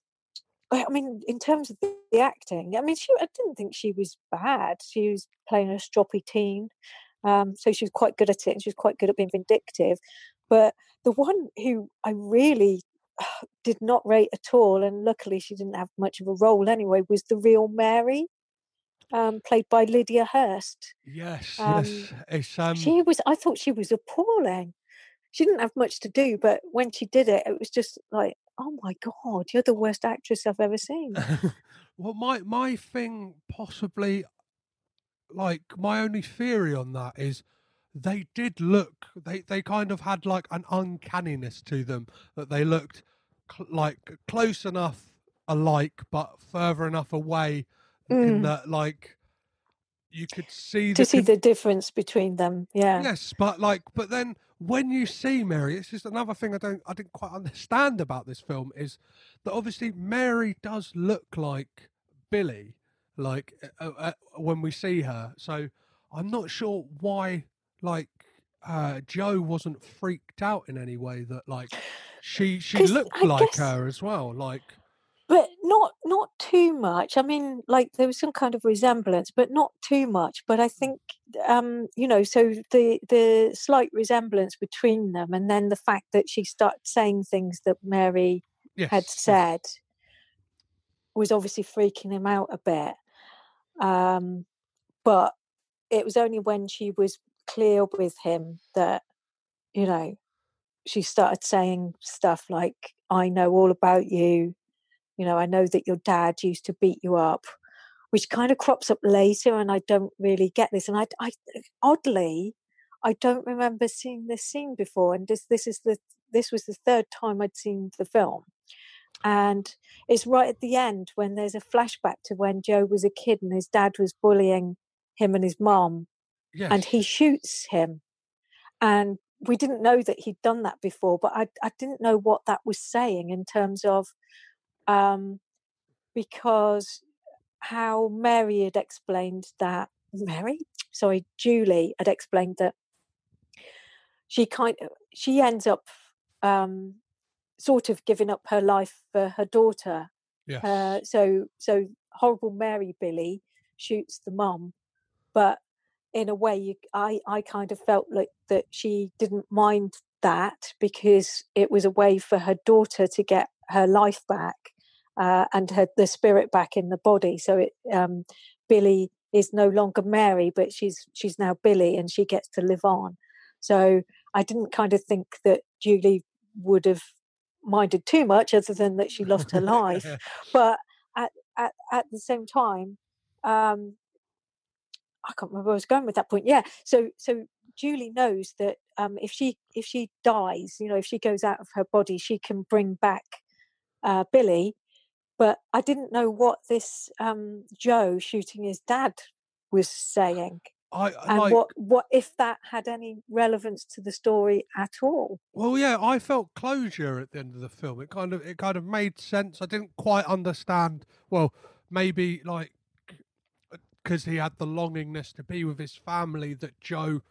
I I mean, in terms of the, the acting, I mean, she I didn't think she was bad. She was playing a stroppy teen, um, so she was quite good at it. And she was quite good at being vindictive. But the one who I really *sighs* did not rate at all, and luckily she didn't have much of a role anyway, was the real Mary, um, played by Lydia Hearst. Yes, Um, yes. Um she was, I thought she was appalling. She didn't have much to do, but when she did it, it was just like, oh my god, you're the worst actress I've ever seen. *laughs* well my my thing possibly like my only theory on that is they did look they they kind of had like an uncanniness to them that they looked cl- like close enough alike but further enough away in Mm. that like you could see to the see con- the difference between them. Yeah. Yes, but like, but then when you see Mary, it's just another thing I don't, I didn't quite understand about this film is that obviously Mary does look like Billy, like uh, uh, when we see her. So I'm not sure why, like, uh, Joe wasn't freaked out in any way that like she she looked I like guess- her as well. Like, but not not too much. I mean, like there was some kind of resemblance, but not too much. But I think um, you know, so the the slight resemblance between them, and then the fact that she started saying things that Mary Yes. had yes. said was obviously freaking him out a bit. Um, but it was only when she was clear with him that, you know, she started saying stuff like, I know all about you. You know, I know that your dad used to beat you up, which kind of crops up later. And I don't really get this. And I, I oddly, I don't remember seeing this scene before. And this, this is the, this was the third time I'd seen the film and it's right at the end when there's a flashback to when Joe was a kid and his dad was bullying him and his mom, Yes. and he shoots him. And we didn't know that he'd done that before, but I I didn't know what that was saying in terms of, um, because how Mary had explained that Mary, sorry, Julie had explained that she kind of she ends up um sort of giving up her life for her daughter yes. uh, so so horrible Mary Billy shoots the mum, but in a way, you, I I kind of felt like that she didn't mind that because it was a way for her daughter to get her life back uh, and her the spirit back in the body. So it um, Billy is no longer Mary, but she's she's now Billy, and she gets to live on. So I didn't kind of think that Julie would have minded too much, other than that she lost her life *laughs* but at, at, at the same time um i can't remember where i was going with that point yeah so so julie knows that um if she if she dies you know if she goes out of her body she can bring back uh billy but i didn't know what this um joe shooting his dad was saying I, I and like. what what if that had any relevance to the story at all Well, yeah, I felt closure at the end of the film. It kind of it kind of made sense. I didn't quite understand. Well, maybe like because he had the longingness to be with his family that Joe,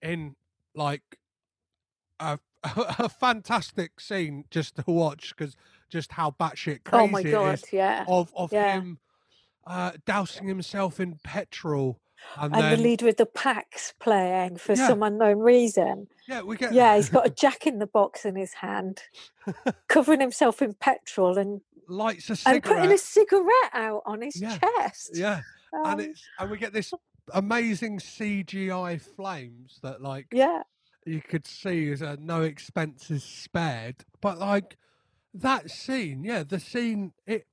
in like a *laughs* a fantastic scene just to watch because just how batshit crazy oh my god is yeah of of Yeah. him uh, dousing himself in petrol and, and then the leader of the pack's playing for Yeah. some unknown reason. yeah we get Yeah, he's got a *laughs* jack in the box in his hand, covering himself in petrol and, lights a cigarette and putting a cigarette out on his Yeah, chest. yeah. And Um, it's and we get this *laughs* amazing CGI flames that like yeah, you could see as a no expenses spared. But like that scene, yeah, the scene it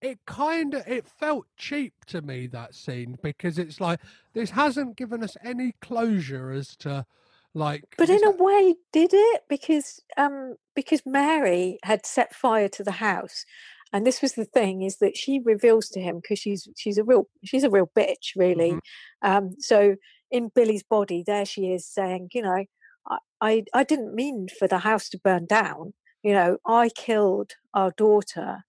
it kind of it felt cheap to me that scene because it's like this hasn't given us any closure as to like but in a way, did it because um because Mary had set fire to the house, and this was the thing is that she reveals to him because she's she's a real she's a real bitch really. Mhm. Um, so in Billy's body, there she is saying, you know, I, I I didn't mean for the house to burn down. You know, I killed our daughter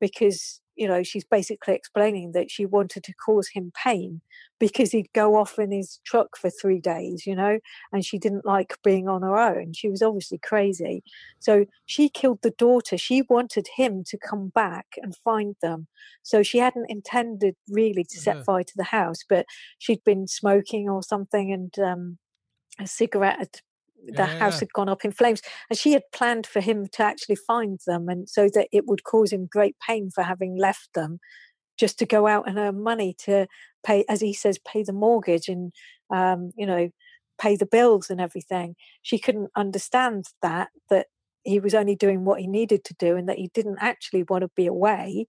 because you know she's basically explaining that she wanted to cause him pain because he'd go off in his truck for three days. You know, and she didn't like being on her own. She was obviously crazy. So she killed the daughter. She wanted him to come back and find them. So she hadn't intended really to set fire to the house, but she'd been smoking or something and um, a cigarette had the Yeah, house yeah. had gone up in flames and she had planned for him to actually find them and so that it would cause him great pain for having left them just to go out and earn money to pay as he says pay the mortgage and um, you know pay the bills and everything she couldn't understand that that he was only doing what he needed to do and that he didn't actually want to be away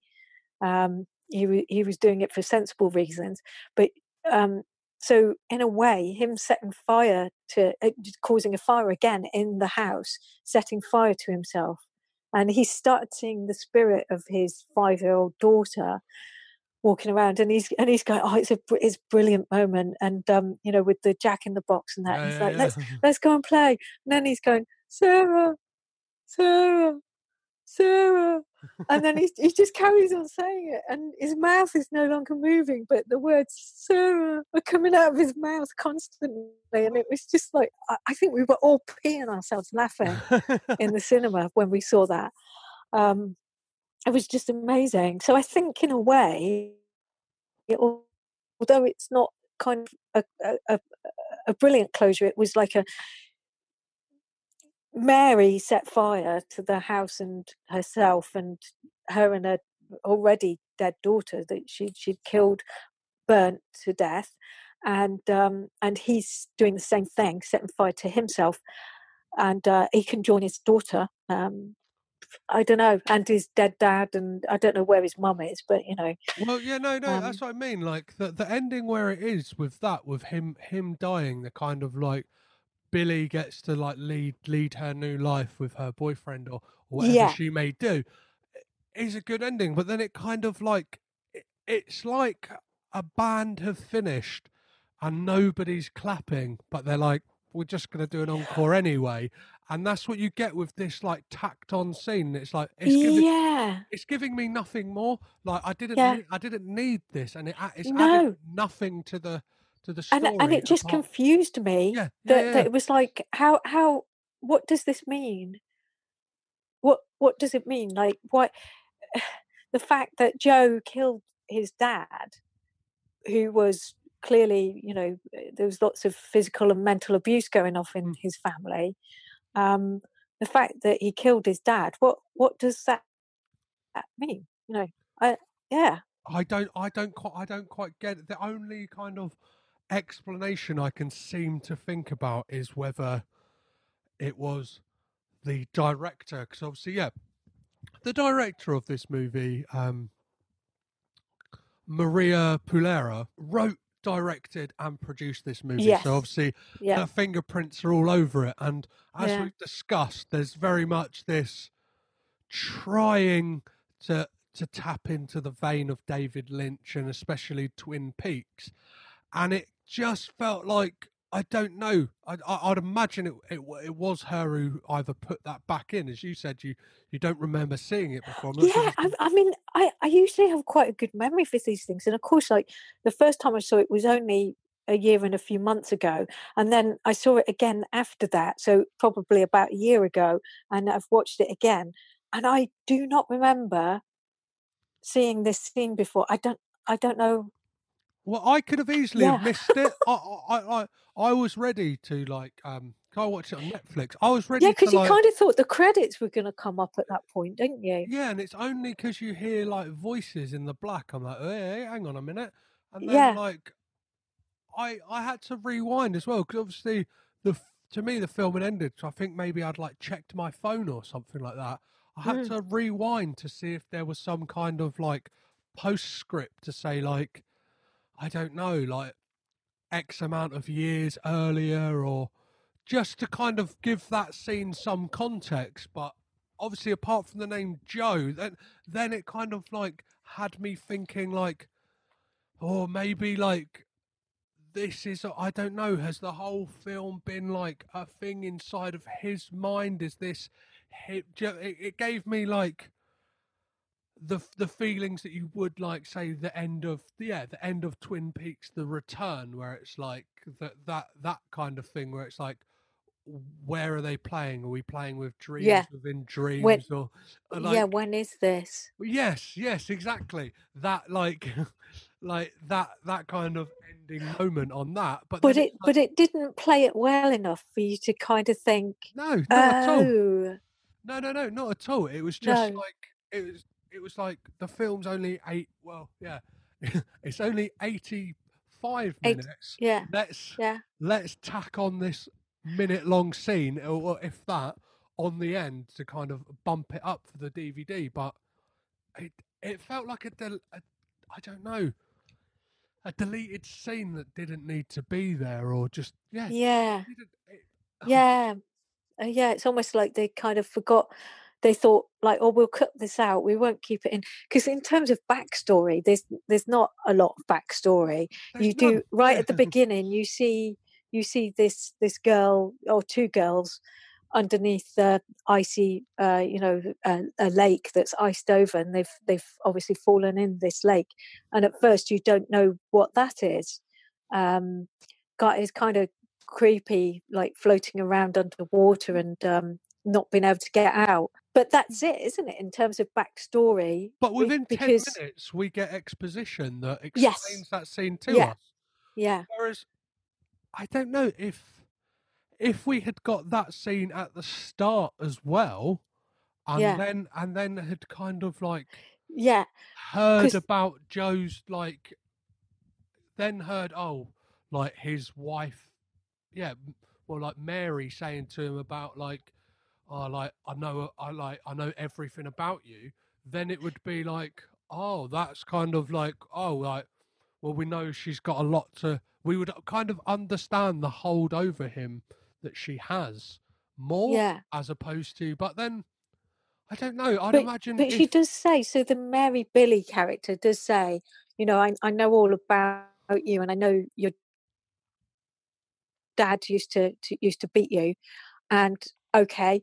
um, he, he was doing it for sensible reasons but um, so in a way him setting fire to uh, causing a fire again in the house setting fire to himself. And he started seeing the spirit of his five year old daughter walking around and he's and he's going oh it's a it's a brilliant moment. And um you know with the jack in the box and that Yeah, he's yeah, like let's let's go and play. And then he's going sarah sarah sarah and then he, *laughs* he just carries on saying it and his mouth is no longer moving but the words sarah are coming out of his mouth constantly and it was just like i, I think we were all peeing ourselves laughing in the *laughs* cinema when we saw that um it was just amazing. So I think, in a way, it, although it's not kind of a, a, a brilliant closure, it was like a Mary set fire to the house and herself and her and her already dead daughter that she she'd killed, burnt to death, and um, and he's doing the same thing, setting fire to himself, and uh, he can join his daughter. Um, I don't know, and his dead dad, and I don't know where his mum is, but you know. Well, yeah, no, no, Um, that's what I mean. Like the the ending where it is with that, with him him dying, the kind of like Billy gets to like lead lead her new life with her boyfriend or, or whatever Yeah. she may do, is a good ending. But then it kind of like it, it's like a band have finished and nobody's clapping, but they're like, we're just going to do an encore anyway. And that's what you get with this like tacked on scene. It's like it's giving, yeah, it's giving me nothing more. Like I didn't, Yeah. need, I didn't need this, and it, it's No. added nothing to the to the story. and and it just apart- confused me Yeah, yeah, that, yeah. that it was like how how what does this mean what what does it mean like what *sighs* the fact that joe killed his dad who was clearly you know eh, there was lots of physical and mental abuse going off in Mm. his family um the fact that he killed his dad what what does that, that mean you know i yeah I don't, I don't quite, I don't quite get it. The only kind of explanation I can seem to think about is whether it was the director, because obviously, yeah, the director of this movie, um, Maria Pulera, wrote, directed, and produced this movie. Yes. So obviously, yeah her fingerprints are all over it. And as Yeah. we've discussed, there's very much this trying to to tap into the vein of David Lynch and especially Twin Peaks, and it just felt like I don't know. I, I, I'd imagine it, it it was her who either put that back in, as you said. You you don't remember seeing it before. I'm Yeah, I, I mean, I, I usually have quite a good memory for these things. And of course, like the first time I saw it was only a year and a few months ago. And then I saw it again after that. So probably about a year ago. And I've watched it again. And I do not remember seeing this scene before. I don't, I don't know. Well, I could have easily have Yeah. missed it. *laughs* I, I, I, I was ready to like um. I watch it on Netflix. I was ready Yeah, because you like. kind of thought the credits were going to come up at that point, didn't you? Yeah, and it's only because you hear like voices in the black. I'm like, hey, hang on a minute, and then Yeah. like, I I had to rewind as well because obviously the to me the film had ended. So I think maybe I'd like checked my phone or something like that. I had Mm. to rewind to see if there was some kind of like postscript to say like, I don't know, like X amount of years earlier or just to kind of give that scene some context. But obviously, apart from the name Joe, then then it kind of like had me thinking like, or maybe like this is I don't know. Has the whole film been like a thing inside of his mind? Is this? It it gave me like the the feelings that you would like say the end of yeah the end of Twin Peaks the return where it's like that that that kind of thing where it's like where are they playing are we playing with dreams Yeah. within dreams When- or or, yeah, when is this? yes yes exactly that like *laughs* like that that kind of ending moment on that but But it, like, but it didn't play it well enough for you to kind of think, no not at all oh, No, no, no, not at all. It was just No. like it was. It was like the film's only eight. Well, yeah, *laughs* it's only eighty-five Eight- minutes. yeah, Let's yeah. let's tack on this minute-long scene, or, if that, on the end to kind of bump it up for the DVD. But it it felt like a, del- a I don't know, a deleted scene that didn't need to be there, or just yeah, Yeah, didn't- it- yeah, uh, yeah. It's almost like they kind of forgot. They thought like, "Oh, we'll cut this out. We won't keep it in." Because in terms of backstory, there's there's not a lot of backstory. there's you do right at the *laughs* beginning. You see you see this this girl or two girls underneath the icy, uh, you know, a, a lake that's iced over, and they've they've obviously fallen in this lake. And at first, you don't know what that is. Um, got is kind of creepy, like floating around underwater and um, not being able to get out. But that's mm. it, isn't it? In terms of backstory, But we- within because 10 minutes, we get exposition that Yes. explains that scene to Yeah. us. yeah, Whereas, I don't know if if we had got that scene at the start as well, and Yeah. then and then had kind of like yeah, heard about Joe's like, then heard oh like his wife, yeah, well like Mary saying to him about like, oh like I know I like I know everything about you. Then it would be like, oh that's kind of like oh like, well we know she's got a lot to. We would kind of understand the hold over him that she has more yeah. as opposed to, but then. I don't know. I'd But, imagine but she does say so. The Mary Billy character does say, you know, I I know all about you, and I know your dad used to, to used to beat you, and okay,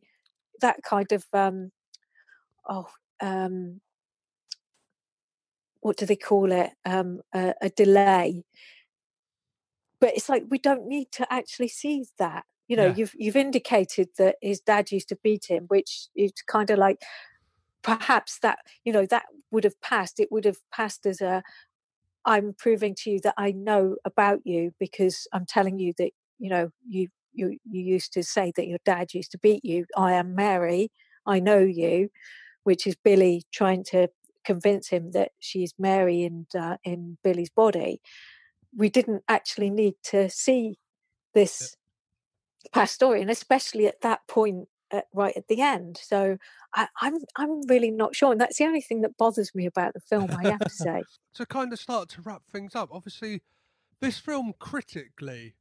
that kind of um, oh um, what do they call it? Um, a, a delay. But it's like we don't need to actually see that. You know, Yeah. you've you've indicated that his dad used to beat him, which is kind of like perhaps that you know that would have passed. It would have passed as a I'm proving to you that I know about you because I'm telling you that you know you you you used to say that your dad used to beat you. I am Mary. I know you, which is Billy trying to convince him that she's Mary and uh, in Billy's body. We didn't actually need to see this past story, and especially at that point, at, right at the end. So I, I'm I'm really not sure, and that's the only thing that bothers me about the film. I have to *laughs* say. to kind of start to wrap things up, obviously, this film critically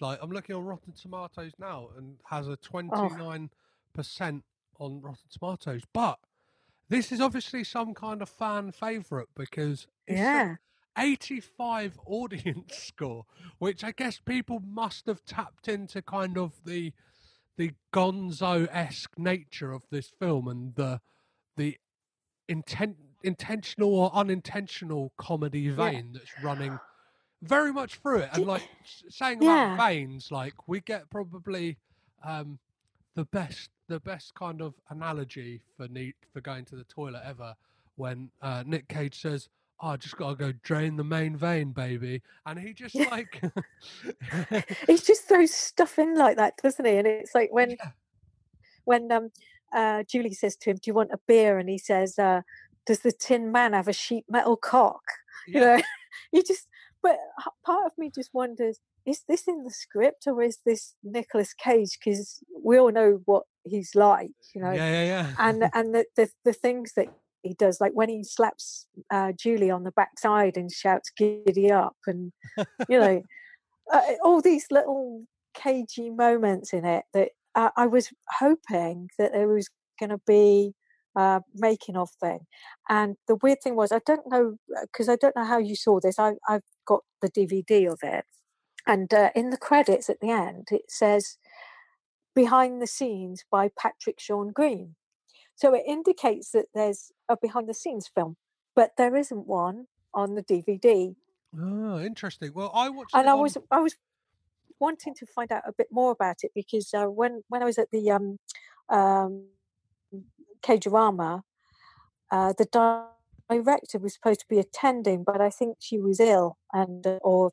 like I'm looking on Rotten Tomatoes now and has a 29 percent on Rotten Tomatoes, but this is obviously some kind of fan favorite because it's a Yeah. 85 *laughs* audience score, which I guess people must have tapped into kind of the the Gonzo esque nature of this film and the the intent intentional or unintentional comedy vein that's running very much through it. And like saying about veins, like we get probably um the best the best kind of analogy for need for going to the toilet ever when uh, Nick Cage says, oh, "I just gotta go drain the main vein, baby," and he just Yeah. like *laughs* he just throws stuff in like that, doesn't he? And it's like when Yeah. when um uh Julie says to him, "Do you want a beer?" and he says, uh, "Does the Tin Man have a sheet metal cock?" You know, *laughs* you just. But part of me just wonders: is this in the script or is this Nicolas Cage? Because we all know what he's like, you know, yeah, yeah, yeah. and *laughs* and the, the the things that he does, like when he slaps uh, Julie on the backside and shouts "Giddy up," and you know, *laughs* uh, all these little cagey moments in it that uh, I was hoping that there was going to be uh, making of thing. And the weird thing was, I don't know because I don't know how you saw this. I I've got the DVD of it, and uh, in the credits at the end it says behind the scenes by Patrick Sean Green. So it indicates that there's a behind the scenes film, but there isn't one on the DVD. Oh, interesting. Well, I watched. And it I on- was I was wanting to find out a bit more about it because uh, when when I was at the um um Cagerama, uh, the di- director was supposed to be attending, but I think she was ill and uh, or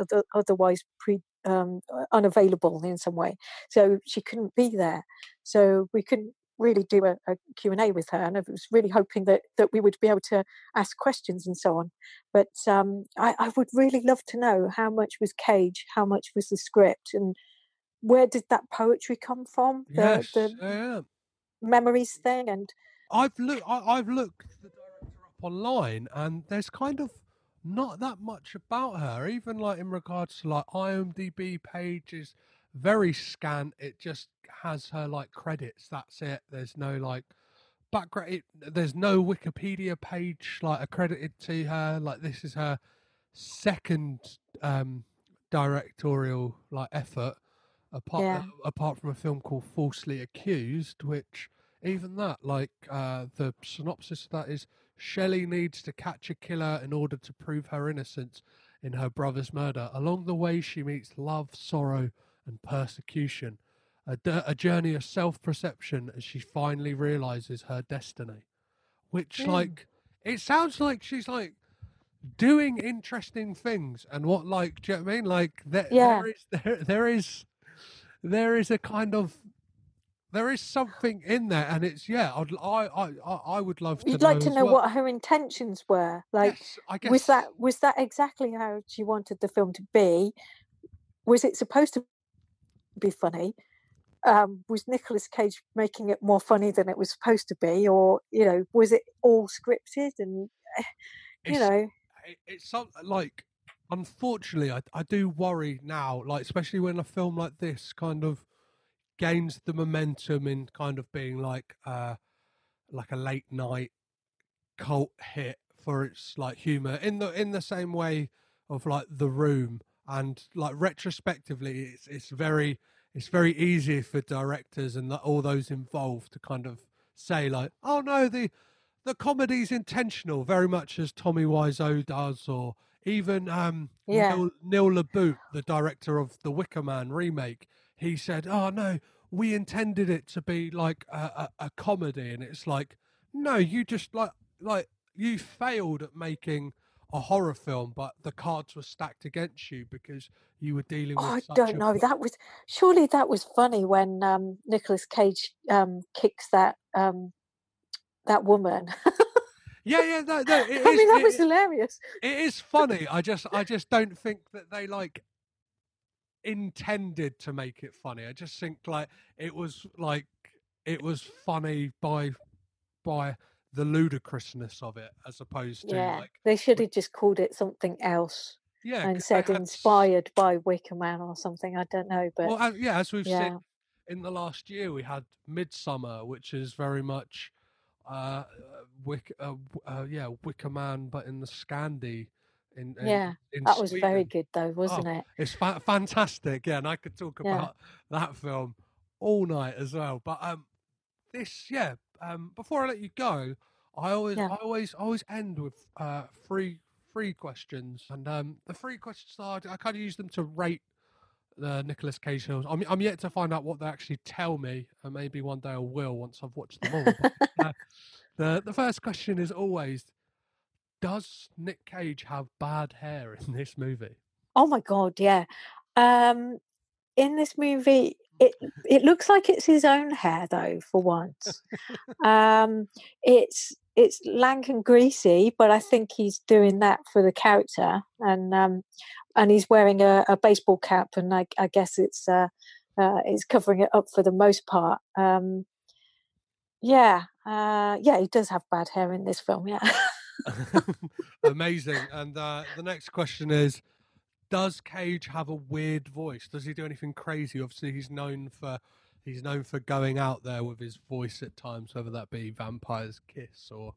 uh, otherwise pre um, unavailable in some way, so she couldn't be there. So we couldn't really do a, a Q&A with her and I was really hoping that that we would be able to ask questions and so on but um, I, I would really love to know how much was Cage, how much was the script, and where did that poetry come from? The, yes, the yeah. memories thing, and I've looked. I've looked the director up online, and there's kind of not that much about her. Even like in regards to like IMDb pages, very scant. It just has her like credits. That's it. There's no like background. It, there's no Wikipedia page like accredited to her. Like this is her second um directorial like effort apart Yeah. apart from a film called Falsely Accused, which even that, like uh, the synopsis of that is Shelley needs to catch a killer in order to prove her innocence in her brother's murder. Along the way, she meets love, sorrow, and persecution. a, d- a journey of self perception as she finally realizes her destiny. Which, Mm. like, it sounds like she's like doing interesting things, and what, like, do you know what I mean? Like, there, Yeah. there is *laughs* there there is there is a kind of there is something in there, and it's yeah. I'd, I I I would love to. You'd like to know well. what her intentions were. Like, Yes, I guess was that was that exactly how she wanted the film to be? Was it supposed to be funny? Um, was Nicolas Cage making it more funny than it was supposed to be, or you know, was it all scripted? And eh, you It's- know, it- it's something like unfortunately I, I do worry now like especially when a film like this kind of gains the momentum in kind of being like uh like a late night cult hit for its like humor in the in the same way of like the room and like retrospectively it's it's very it's very easy for directors and the, all those involved to kind of say like oh no the the comedy's intentional very much as Tommy Wiseau does or even um Yeah. Neil, Neil LaBute the director of the Wicker Man remake he said oh no we intended it to be like a, a, a comedy and it's like no you just like like you failed at making a horror film but the cards were stacked against you because you were dealing with oh, I don't know. That was surely that was funny when um, Nicolas Cage um, kicks that um, that woman. yeah yeah no, no, *laughs* I is- mean, that it- was hilarious. it is funny i just i just don't think that they like intended to make it funny i just think like it was like it was funny by by the ludicrousness of it as opposed to Yeah, like they should have just called it something else yeah and said had inspired by Wicker Man or something. I don't know, but well uh, yeah as we've yeah. seen in the last year we had Midsommar which is very much uh wick uh, uh yeah wicker man but in the scandi in, in yeah, in that was very good though, wasn't it? It's fa- fantastic. Yeah, and I could talk Yeah. about that film all night as well. But um, this, yeah. Um, before I let you go, I always, Yeah. I always, always end with uh three, three questions, and um, the three questions are I kind of use them to rate the Nicolas Cage films. I'm, I'm yet to find out what they actually tell me, and maybe one day I will once I've watched them all. But, *laughs* uh, the the first question is always. Does Nick Cage have bad hair in this movie? Oh my god, yeah. Um, in this movie, it it looks like it's his own hair though. For once, *laughs* um, it's it's lank and greasy, but I think he's doing that for the character, and um, and he's wearing a, a baseball cap, and I, I guess it's uh, uh, it's covering it up for the most part. Um, yeah, uh, yeah, he does have bad hair in this film. Yeah. *laughs* *laughs* Amazing. And uh, the next question is Does Cage have a weird voice? Does he do anything crazy? Obviously, he's known for. He's known for going out there with his voice at times, whether that be Vampire's Kiss or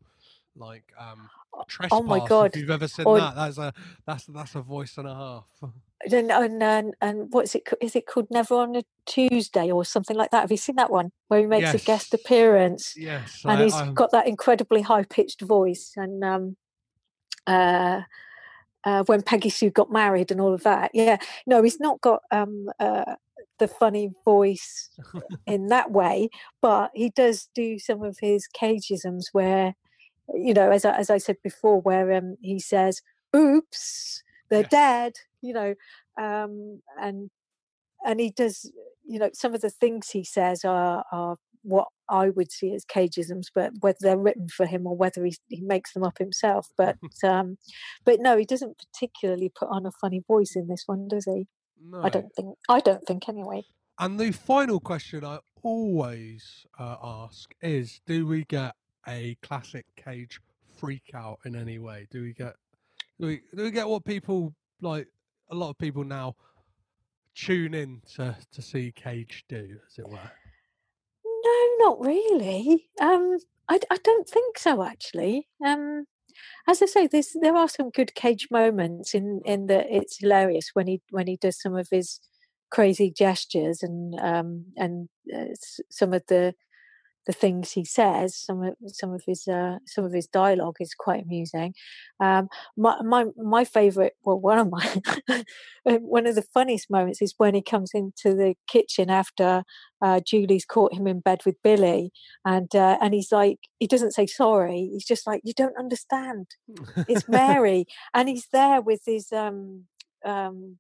like um, Trespass. oh my God. If you've ever seen Or- that, that's a that's that's a voice and a half. *laughs* and and and, and what's it? Is it called Never on a Tuesday or something like that? Have you seen that one where he makes a guest appearance yes, and I- he's I'm- got that incredibly high pitched voice and um uh. Uh, when Peggy Sue got married and all of that, yeah, no, he's not got um, uh, the funny voice *laughs* in that way, but he does do some of his cageisms where, you know, as I, as I said before, where um, he says, "Oops, they're dead," you know, um, and and he does, you know, some of the things he says are are what I would see as cageisms, but whether they're written for him or whether he he makes them up himself, but *laughs* um, but no, he doesn't particularly put on a funny voice in this one, does he? no. I don't think. I don't think anyway. And the final question I always uh, ask is Do we get a classic Cage freak out in any way? Do we get do we, do we get what people like a lot of people now tune in to, to see Cage do, as it were? No, not really. Um, I, I don't think so actually. Um, as I say, there's there are some good cage moments in in that it's hilarious when he when he does some of his crazy gestures and um and uh, some of the the things he says some of some of his uh, some of his dialogue is quite amusing um my my my favorite well one of my *laughs* uh, one of the funniest moments is when he comes into the kitchen after uh, Julie's caught him in bed with Billy, and uh, and he's like, he doesn't say sorry. He's just like, you don't understand. It's *laughs* Mary, and he's there with his um um.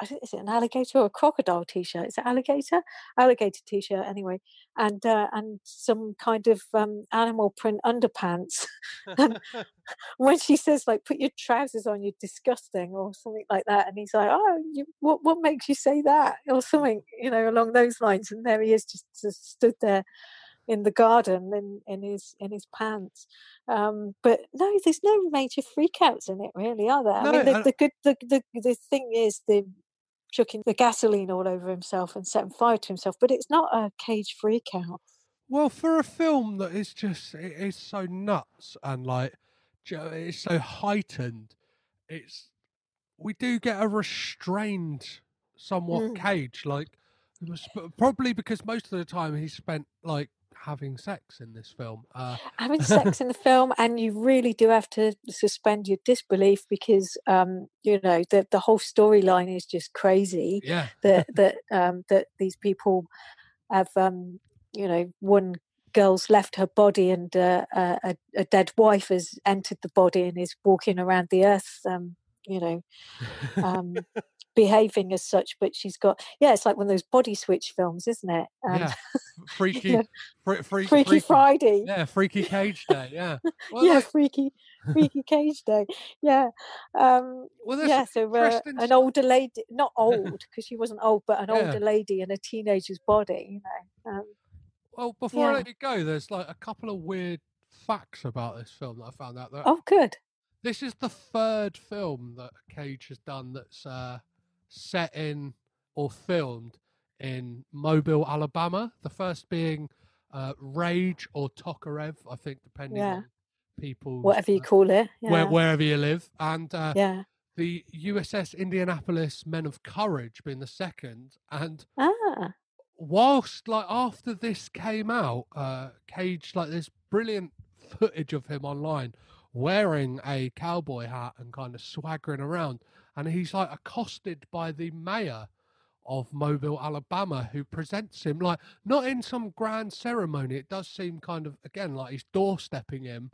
I think is it an alligator or a crocodile t-shirt? Is it alligator? Alligator t-shirt anyway, and uh, and some kind of um, animal print underpants. *laughs* and when she says like, "Put your trousers on, you're disgusting," or something like that, and he's like, "Oh, you, what what makes you say that?" or something, you know, along those lines. And there he is, just, just stood there in the garden in, in his in his pants. Um, but no, there's no major freakouts in it, really, are there? I mean, the, and- the good the, the the thing is the chucking the gasoline all over himself and setting fire to himself, but it's not a cage freak out. Well, for a film that is just it is so nuts and like it's so heightened, it's we do get a restrained, somewhat Mm. cage. Like it was sp- probably because most of the time he spent like having sex in this film. Uh, having *laughs* sex in the film and you really do have to suspend your disbelief because um you know the the whole storyline is just crazy yeah, that *laughs* that um that these people have um you know one girl's left her body and uh, a, a, a dead wife has entered the body and is walking around the earth um you know *laughs* um behaving as such but she's got yeah it's like one of those body switch films isn't it um, yeah, *laughs* freaky, know, fre- freak, freaky, friday Yeah, freaky cage day. Yeah, *laughs* well, yeah, freaky, *laughs* freaky cage day. Yeah, um, well, yeah. So uh, an older lady, not old because she wasn't old, but an Yeah. older lady in a teenager's body. You know. Um, Well, before I let you go, there's like a couple of weird facts about this film that I found out. That oh, good. this is the third film that Cage has done that's uh, set in or filmed in Mobile, Alabama. The first being uh, Rage or Tokarev, I think, depending Yeah. on people, Whatever you call it. Yeah. where, wherever you live, and uh, yeah. the USS Indianapolis Men of Courage being the second, and Ah. whilst like after this came out, uh Cage like there's brilliant footage of him online wearing a cowboy hat and kind of swaggering around, and he's like accosted by the mayor of Mobile, Alabama, who presents him like not in some grand ceremony. It does seem kind of again like he's doorstepping him.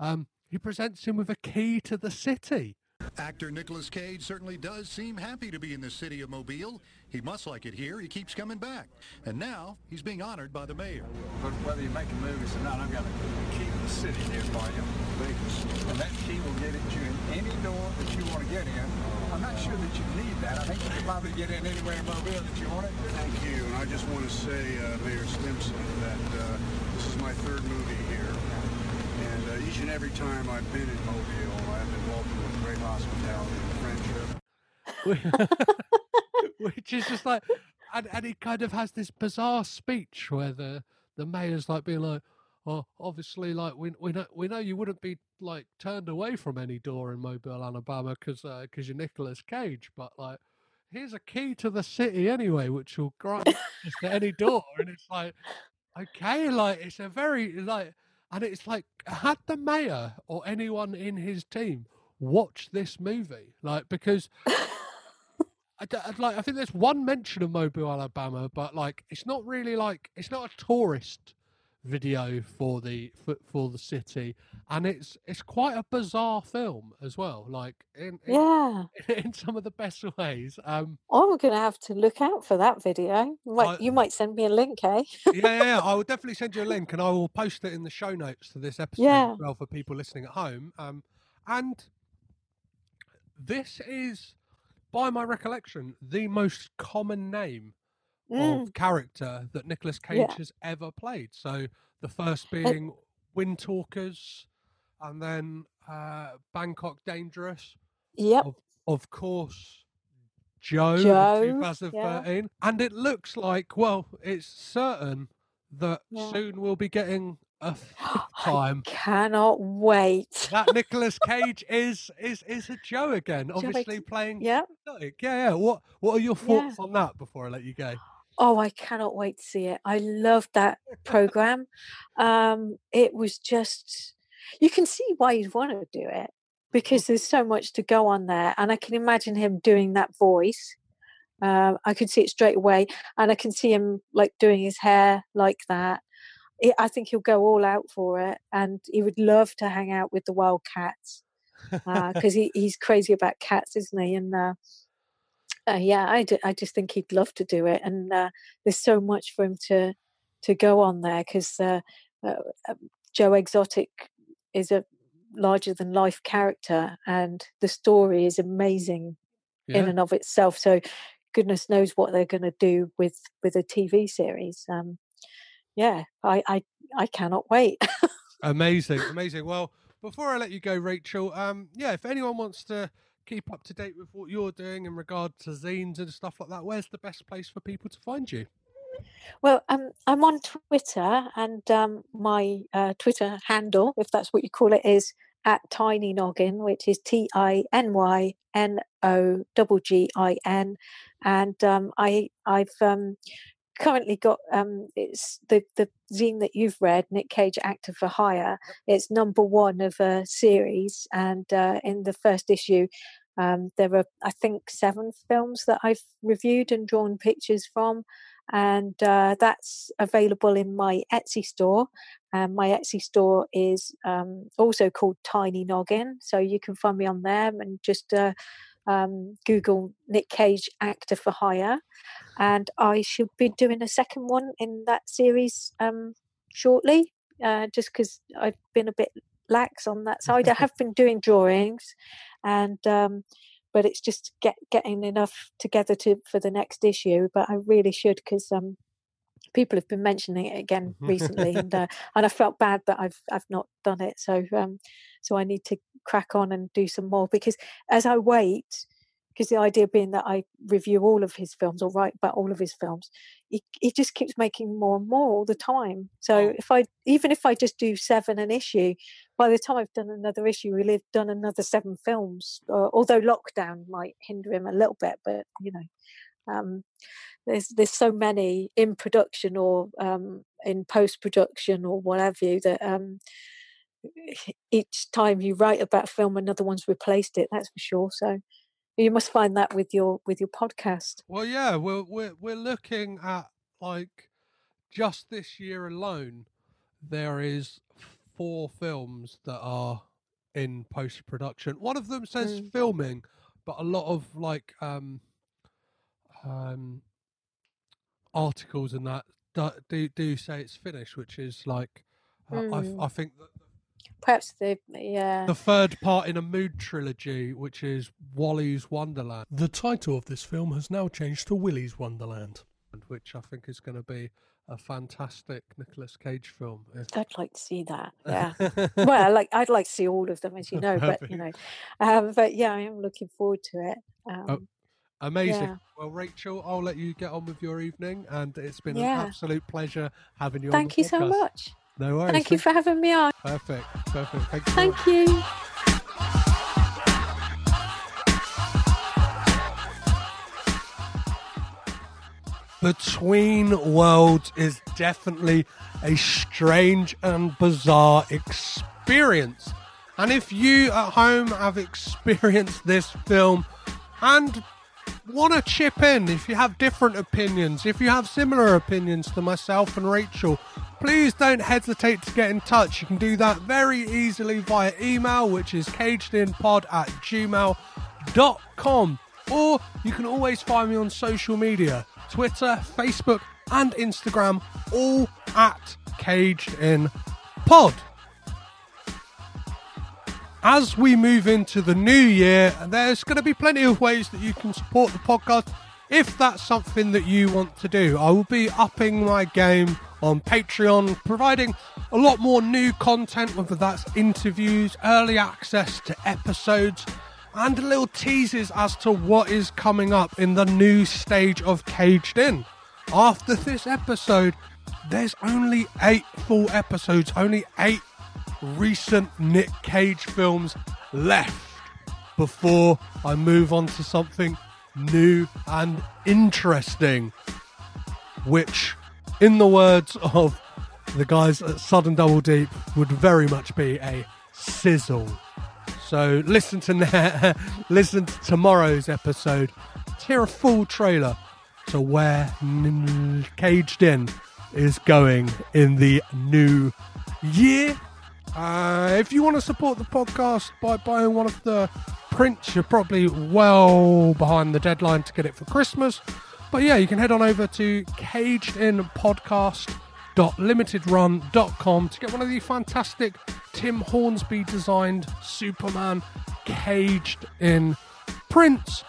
Um, he presents him with a key to the city. Actor Nicolas Cage certainly does seem happy to be in the city of Mobile. He must like it here. He keeps coming back. And now he's being honored by the mayor. But whether you're making movies or not, I've got a key to the city here for you. And that key will get at you in any door that you want to get in. I'm not sure that you need that. I think you can probably get in anywhere in Mobile that you want it. Thank you, and I just want to say, uh, Mayor Stimpson, that uh, this is my third movie here. And uh, each and every time I've been in Mobile, I've been welcomed with great hospitality and friendship. *laughs* *laughs* which is just like, and, and he kind of has this bizarre speech where the the mayor's like being like, "Oh, obviously, like we we know we know you wouldn't be like turned away from any door in Mobile, Alabama, because because uh, you're Nicolas Cage, but like." Here's a key to the city anyway, which will access to any door, and it's like, okay, like it's a very like, and it's like, had the mayor or anyone in his team watch this movie, like because I, I'd like I think there's one mention of Mobile, Alabama, but like it's not really like it's not a tourist video for the for, for the city, and it's it's quite a bizarre film as well. Like in in, Yeah. *laughs* in some of the best ways. Um, I'm going to have to look out for that video. You might, I- you might send me a link, eh? yeah, yeah, yeah, I will definitely send you a link, and I will post it in the show notes to this *laughs* episode Yeah. as well for people listening at home. Um, and this is, by my recollection, the most common name Mm. of character that Nicolas Cage Yeah. has ever played. So the first being Windtalkers, and then uh, Bangkok Dangerous. Yep. Of, of course, Joe, Joe, in yeah. 2013. And it looks like, well, it's certain that Yeah. soon we'll be getting a *gasps* time. Cannot wait. That Nicolas *laughs* Cage is is is a Joe again, obviously ex- playing. Yeah. Yeah, yeah. What what are your thoughts on that before I let you go? Oh, I cannot wait to see it. I loved that *laughs* program. Um, it was just, you can see why you'd want to do it because there's so much to go on there. And I can imagine him doing that voice Uh, I could see it straight away, and I can see him like doing his hair like that. I I think he'll go all out for it, and he would love to hang out with the wild cats because *laughs* he, he's crazy about cats, isn't he? And uh, uh, yeah, I, d- I just think he'd love to do it, and uh, there's so much for him to to go on there because uh, uh, uh, Joe Exotic is a larger than life character, and the story is amazing in and of itself. So goodness knows what they're going to do with with a TV series. Um, yeah, I I, I cannot wait. *laughs* Amazing, amazing. Well, before I let you go, Raechel, um, yeah, if anyone wants to keep up to date with what you're doing in regard to zines and stuff like that, where's the best place for people to find you? Well, um, I'm on Twitter, and um, my uh, Twitter handle, if that's what you call it, is at Tiny Noggin, which is T I N Y N O G G I N, and um, I I've um, currently got um, it's the the zine that you've read, Nick Cage Actor for Hire. It's number one of a series, and uh, in the first issue. Um, there are, I think, seven films that I've reviewed and drawn pictures from, and uh, that's available in my Etsy store. And my Etsy store is um, also called Tiny Noggin, so you can find me on there and just uh, um, Google Nick Cage actor for hire. And I should be doing a second one in that series um, shortly, uh, just because I've been a bit lax on that side. I have been doing drawings, and um, but it's just get getting enough together to for the next issue. But I really should because um, people have been mentioning it again recently, and uh, *laughs* and I felt bad that I've I've not done it. So um, so I need to crack on and do some more because as I wait, because the idea being that I review all of his films or write about all of his films, he, he just keeps making more and more all the time. So if I even if I just do seven an issue, by the time I've done another issue, we'll have done another seven films. Uh, although lockdown might hinder him a little bit, but you know, um, there's there's so many in production or um, in post production or what have you that um, *laughs* each time you write about a film, another one's replaced it. That's for sure. So you must find that with your with your podcast. Well, yeah, we're we're we're looking at like just this year alone, there is four films that are in post production. One of them says Mm. filming, but a lot of like um um articles and that do do, do say it's finished, which is like uh, Mm. I I think that Perhaps the yeah. the third part in a mood trilogy, which is Wally's Wonderland. The title of this film has now changed to Willy's Wonderland, which I think is going to be a fantastic Nicolas Cage film. if- I'd like to see that. Yeah. well, *laughs* like I'd like to see all of them, as you know. But you know, um, but yeah, I am looking forward to it. Um, Amazing. Yeah. Well, Raechel, I'll let you get on with your evening, and it's been Yeah. an absolute pleasure having you. thank you the so much. No worries. Thank you for having me on. Perfect. Perfect. Thank you. Thank you. Between Worlds is definitely a strange and bizarre experience. And if you at home have experienced this film and want to chip in, if you have different opinions, if you have similar opinions to myself and Raechel, please don't hesitate to get in touch. You can do that very easily via email, which is cagedinpod at gmail.com. Or you can always find me on social media Twitter, Facebook, and Instagram, all at Caged In Pod. As we move into the new year, there's going to be plenty of ways that you can support the podcast if that's something that you want to do. I will be upping my game on Patreon, providing a lot more new content, whether that's interviews, early access to episodes, and little teases as to what is coming up in the new stage of Caged In. After this episode, there's only eight full episodes, only eight recent Nick Cage films left before I move on to something new and interesting, which, in the words of the guys at Sudden Double Deep, would very much be a sizzle. So listen to ne- *laughs* listen to tomorrow's episode to hear a full trailer to where Caged In is going in the new year. Uh, if you want to support the podcast by buying one of the prints, you're probably well behind the deadline to get it for Christmas. But yeah, you can head on over to cagedinpodcast.limitedrun.com to get one of the fantastic Tim Hornsby designed Superman caged in prints.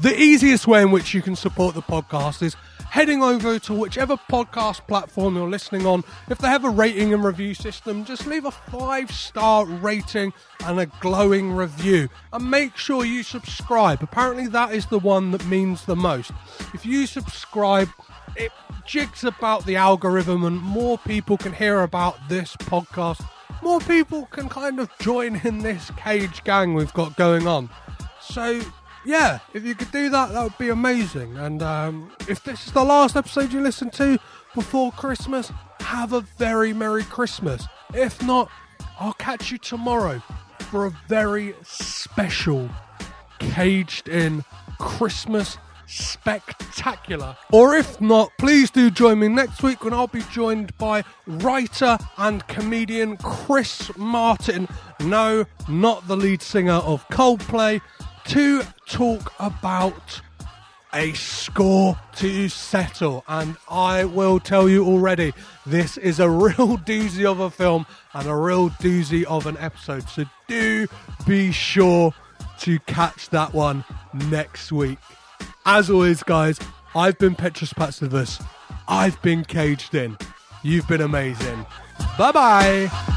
The easiest way in which you can support the podcast is heading over to whichever podcast platform you're listening on. If they have a rating and review system, just leave a five star rating and a glowing review. And make sure you subscribe. Apparently, that is the one that means the most. If you subscribe, it jigs about the algorithm and more people can hear about this podcast. More people can kind of join in this cage gang we've got going on. So, yeah, if you could do that, that would be amazing. And um, if this is the last episode you listen to before Christmas, have a very Merry Christmas. If not, I'll catch you tomorrow for a very special caged in Christmas spectacular. Or if not, please do join me next week when I'll be joined by writer and comedian Chris Martin. No, not the lead singer of Coldplay, to talk about a score to settle. And I will tell you already, this is a *laughs* real doozy of a film and a real doozy of an episode. So do be sure to catch that one next week. As always, guys, I've been Petros Patsidis. I've been caged in. You've been amazing. Bye bye.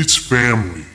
it's family.